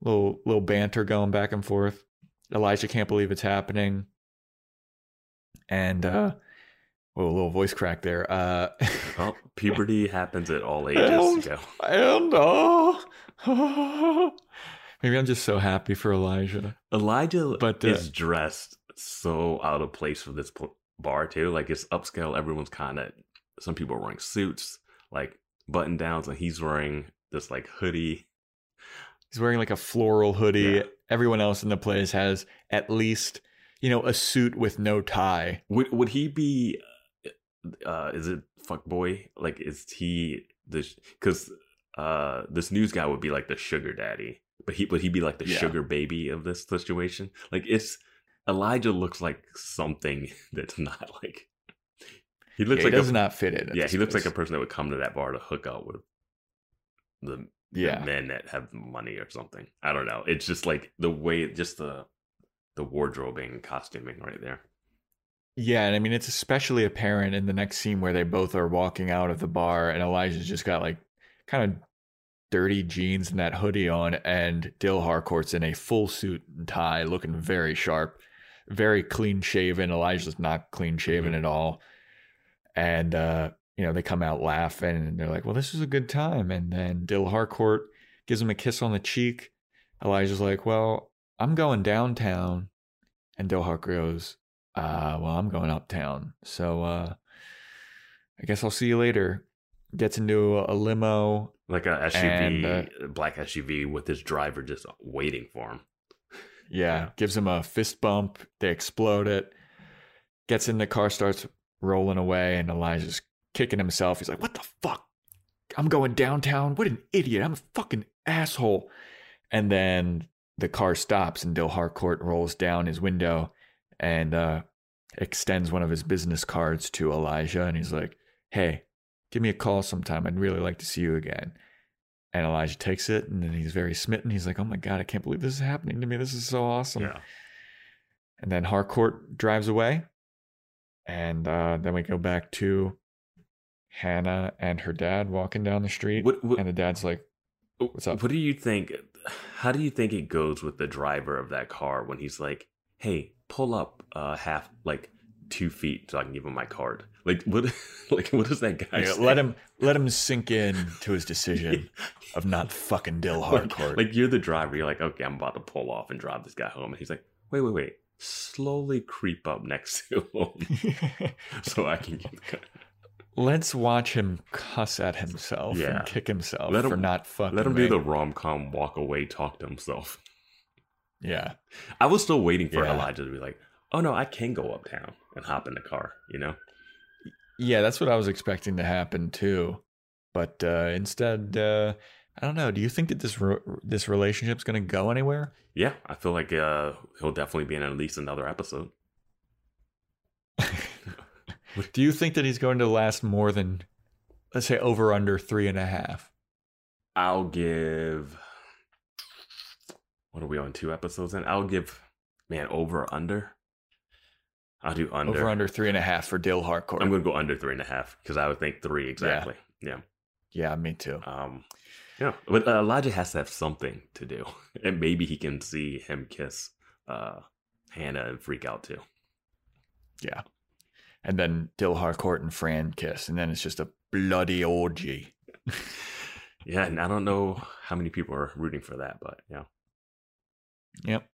little little banter going back and forth. Elijah can't believe it's happening. And uh whoa, a little voice crack there. Uh Well, puberty happens at all ages. And- and uh maybe I'm just so happy for Elijah. Elijah But, uh, is dressed so out of place for this bar too. Like it's upscale. Everyone's kind of some people are wearing suits, like button downs, and he's wearing this like hoodie. He's wearing like a floral hoodie. Yeah. Everyone else in the place has at least, you know, a suit with no tie. Would would he be? Uh, is it fuck boy? Like is he the? Because uh, this news guy would be like the sugar daddy, but he would he be like the Yeah. sugar baby of this situation? Like it's Elijah looks like something that's not like. He looks Yeah, like he does a, not fit in. yeah, he looks like a person that would come to that bar to hook up with the yeah. men that have money or something. I don't know. It's just like the way, just the the wardrobing, and costuming right there. Yeah, and I mean it's especially apparent in the next scene where they both are walking out of the bar and Elijah's just got like kind of dirty jeans and that hoodie on and Dill Harcourt's in a full suit and tie looking very sharp, very clean shaven. Elijah's not clean shaven at all. And uh, you know, they come out laughing and they're like, Well, this is a good time. And then Dill Harcourt gives him a kiss on the cheek. Elijah's like, Well, I'm going downtown. And Dill Harcourt goes, uh, well, I'm going uptown. So uh I guess I'll see you later. Gets into a, a limo. Like a SUV, And, uh, black SUV with his driver just waiting for him. Yeah, Yeah. gives him a fist bump. They explode it. Gets in the car, starts rolling away, and Elijah's kicking himself. He's like, What the fuck? I'm going downtown. What an idiot. I'm a fucking asshole. And then the car stops, and Dill Harcourt rolls down his window and uh, extends one of his business cards to Elijah. And he's like, Hey, give me a call sometime. I'd really like to see you again. And Elijah takes it, and then he's very smitten. He's like, Oh my God, I can't believe this is happening to me. This is so awesome. Yeah. And then Harcourt drives away. And uh, then we go back to Hannah and her dad walking down the street. What, what, and the dad's like, What's up? What do you think? How do you think it goes with the driver of that car when he's like, "Hey, pull up uh, half, like two feet, so I can give him my card"? Like what? Like what does that guy? Yeah, say? let him let him sink in to his decision of not fucking Dill Like, Harcourt. like you're the driver. You're like, okay, I'm about to pull off and drive this guy home, and he's like, wait, wait, wait. Slowly creep up next to him so I can get the card. Let's watch him cuss at himself Yeah. and kick himself Let for him- not fucking. Let him do the rom com walk away, talk to himself. Yeah. I was still waiting for Yeah. Elijah to be like, "Oh no, I can go uptown and hop in the car," you know. Yeah, that's what I was expecting to happen too. But uh, instead, uh, I don't know. Do you think that this re- this relationship's going to go anywhere? Yeah, I feel like uh, he'll definitely be in at least another episode. Do you think that he's going to last more than, let's say, over under three and a half? I'll give. What are we on? Two episodes in. I'll give. Man, over or under. I'll do under. Over under three and a half for Dill Harcourt. I'm going to go under three and a half because I would think three exactly. Yeah. yeah, me too. Um. Yeah, but uh, Elijah has to have something to do, and maybe he can see him kiss uh, Hannah and freak out too. Yeah. And then Dill Harcourt and Fran kiss, and then it's just a bloody orgy. Yeah, and I don't know how many people are rooting for that, but yeah. Yep.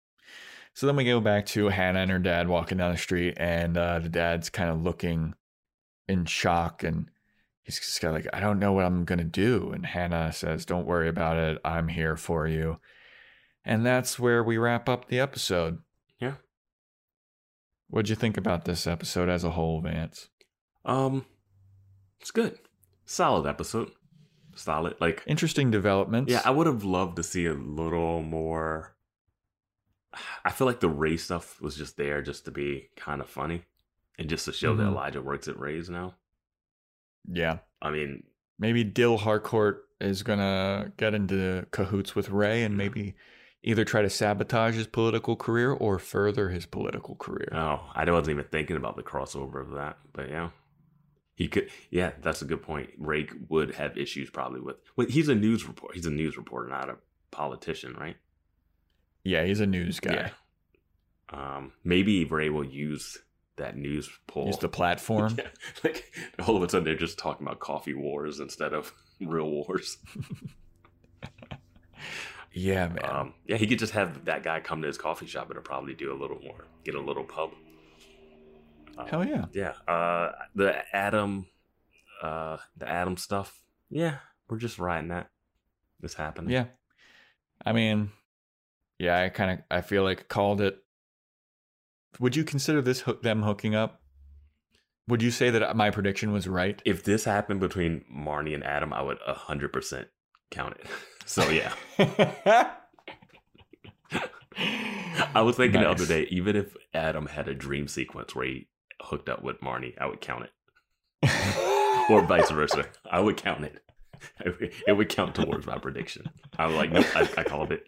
So then we go back to Hannah and her dad walking down the street, and uh, the dad's kind of looking in shock, and he's just kind of like, "I don't know what I'm gonna do." And Hannah says, "Don't worry about it. I'm here for you." And that's where we wrap up the episode. Yeah. What'd you think about this episode as a whole, Vance? Um, it's good, solid episode, solid. Like, Interesting developments. yeah, I would have loved to see a little more. I feel like the Ray stuff was just there just to be kind of funny, and just to show that Mhm. Elijah works at Ray's now. yeah. I mean, maybe Dill Harcourt is gonna get into cahoots with Ray and maybe either try to sabotage his political career or further his political career. oh, I wasn't even thinking about the crossover of that, but yeah. He could, yeah, that's a good point. Ray would have issues probably with. Well, he's a news report. He's a news reporter, not a politician, right? Yeah, he's a news guy. Yeah. Um, maybe Ray will use that news poll. Use the platform. Yeah, like all of a sudden they're just talking about coffee wars instead of real wars. yeah, man. Um, yeah, he could just have that guy come to his coffee shop. It'll probably do a little more, get a little pub. Um, Hell yeah. yeah. Uh, the Adam, uh, the Adam stuff. Yeah, we're just riding that. This happened. Yeah. I mean, yeah, I kind of I feel like called it. Would you consider this hook, them hooking up? Would you say that my prediction was right? If this happened between Marnie and Adam, I would hundred percent count it. So yeah. I was thinking the other day, even if Adam had a dream sequence where he hooked up with Marnie, I would count it. Or vice versa. I would count it. It would count towards my prediction. I was like, nope, I, I called it.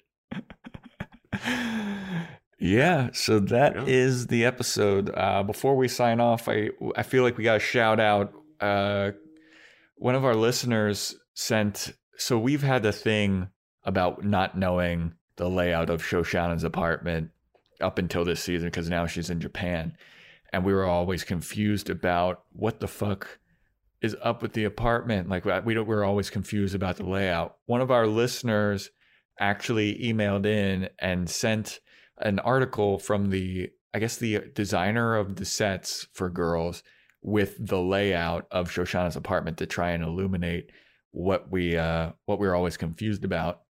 yeah, so that is Yeah. the episode. Uh, before we sign off, I I feel like we got to shout out. Uh, one of our listeners sent. So we've had the thing about not knowing the layout of Shoshanna's apartment up until this season because now she's in Japan, and we were always confused about what the fuck is up with the apartment. Like uh, we don't, we're always confused about the layout. One of our listeners actually emailed in and sent an article from the I guess the designer of the sets for girls with the layout of Shoshanna's apartment to try and illuminate what we uh what we were always confused about.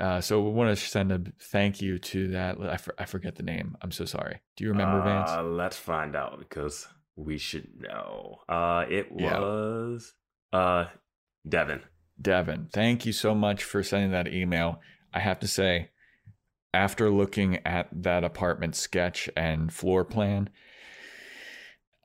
Uh, so we want to send a thank you to that. I, for, I forget the name. I'm so sorry. Do you remember, Vance? Uh, let's find out because we should know. Uh, it Yeah. was uh, Devin. Devin, thank you so much for sending that email. I have to say, after looking at that apartment sketch and floor plan,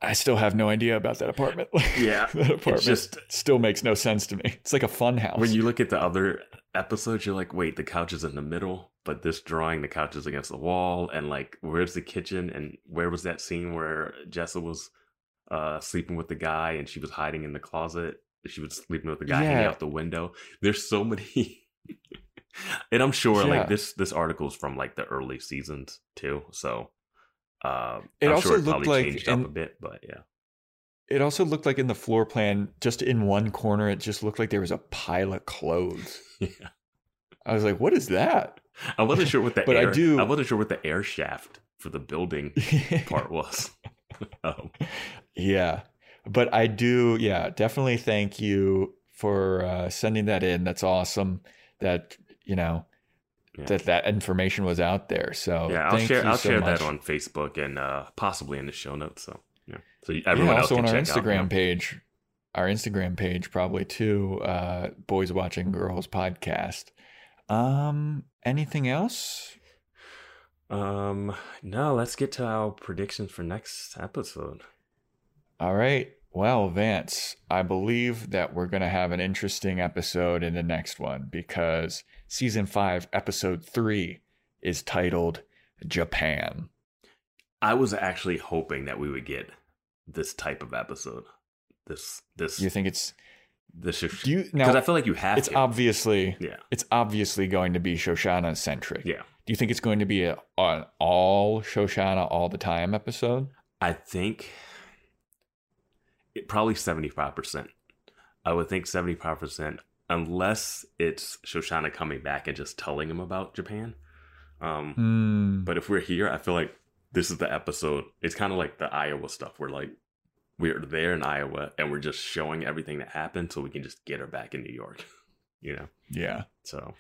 I still have no idea about that apartment. Yeah, that apartment just- still makes no sense to me. It's like a fun house. When you look at the other episodes, you're like, wait, the couch is in the middle, but this drawing, the couch is against the wall, and like, where's the kitchen? And where was that scene where Jessa was uh, sleeping with the guy and she was hiding in the closet? She was sleeping with the guy hanging out the window. There's so many. and I'm sure Yeah. like this this article is from like the early seasons too. So uh, It I'm also sure it looked like changed in- up a bit, but yeah. it also looked like in the floor plan, just in one corner, it just looked like there was a pile of clothes. Yeah. I was like, "What is that?" I wasn't sure what the But I do- I wasn't sure what the air shaft for the building part was. um, Yeah. but I do, yeah, definitely thank you for uh, sending that in. That's awesome. That you know Yeah. that that information was out there. So yeah, I'll share. I'll so share much. that on Facebook and uh, possibly in the show notes. So yeah, so Yeah, everyone else also can on our check out, Instagram yeah. page, our Instagram page probably too. Uh, Boys Watching Girls podcast. Um, anything else? Um, no, let's get to our predictions for next episode. All right. Well, Vance, I believe that we're going to have an interesting episode in the next one because season five, episode three is titled Japan. I was actually hoping that we would get this type of episode. This this You think it's this do you because I feel like you have it's to. obviously yeah, it's obviously going to be Shoshanna centric. yeah. Do you think it's going to be a, an all Shoshanna all the time episode? I think it probably seventy five percent. I would think seventy five percent, unless it's Shoshanna coming back and just telling him about Japan. Um, Hmm. But if we're here, I feel like this is the episode. It's kind of like the Iowa stuff. We're like, we're there in Iowa and we're just showing everything that happened so we can just get her back in New York, you know? Yeah. So,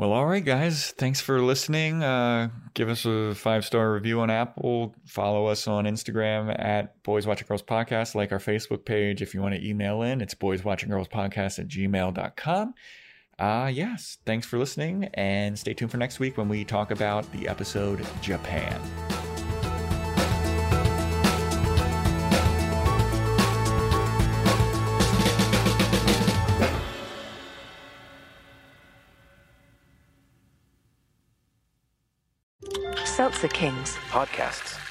Well, all right, guys. Thanks for listening. Uh, give us a five star review on Apple. Follow us on Instagram at Boys Watching Girls Podcast. Like our Facebook page. If you want to email in, it's Boys Watching Girls Podcast at gmail.com. Uh, yes. Thanks for listening and stay tuned for next week when we talk about the episode Japan. Seltzer Kings. podcasts.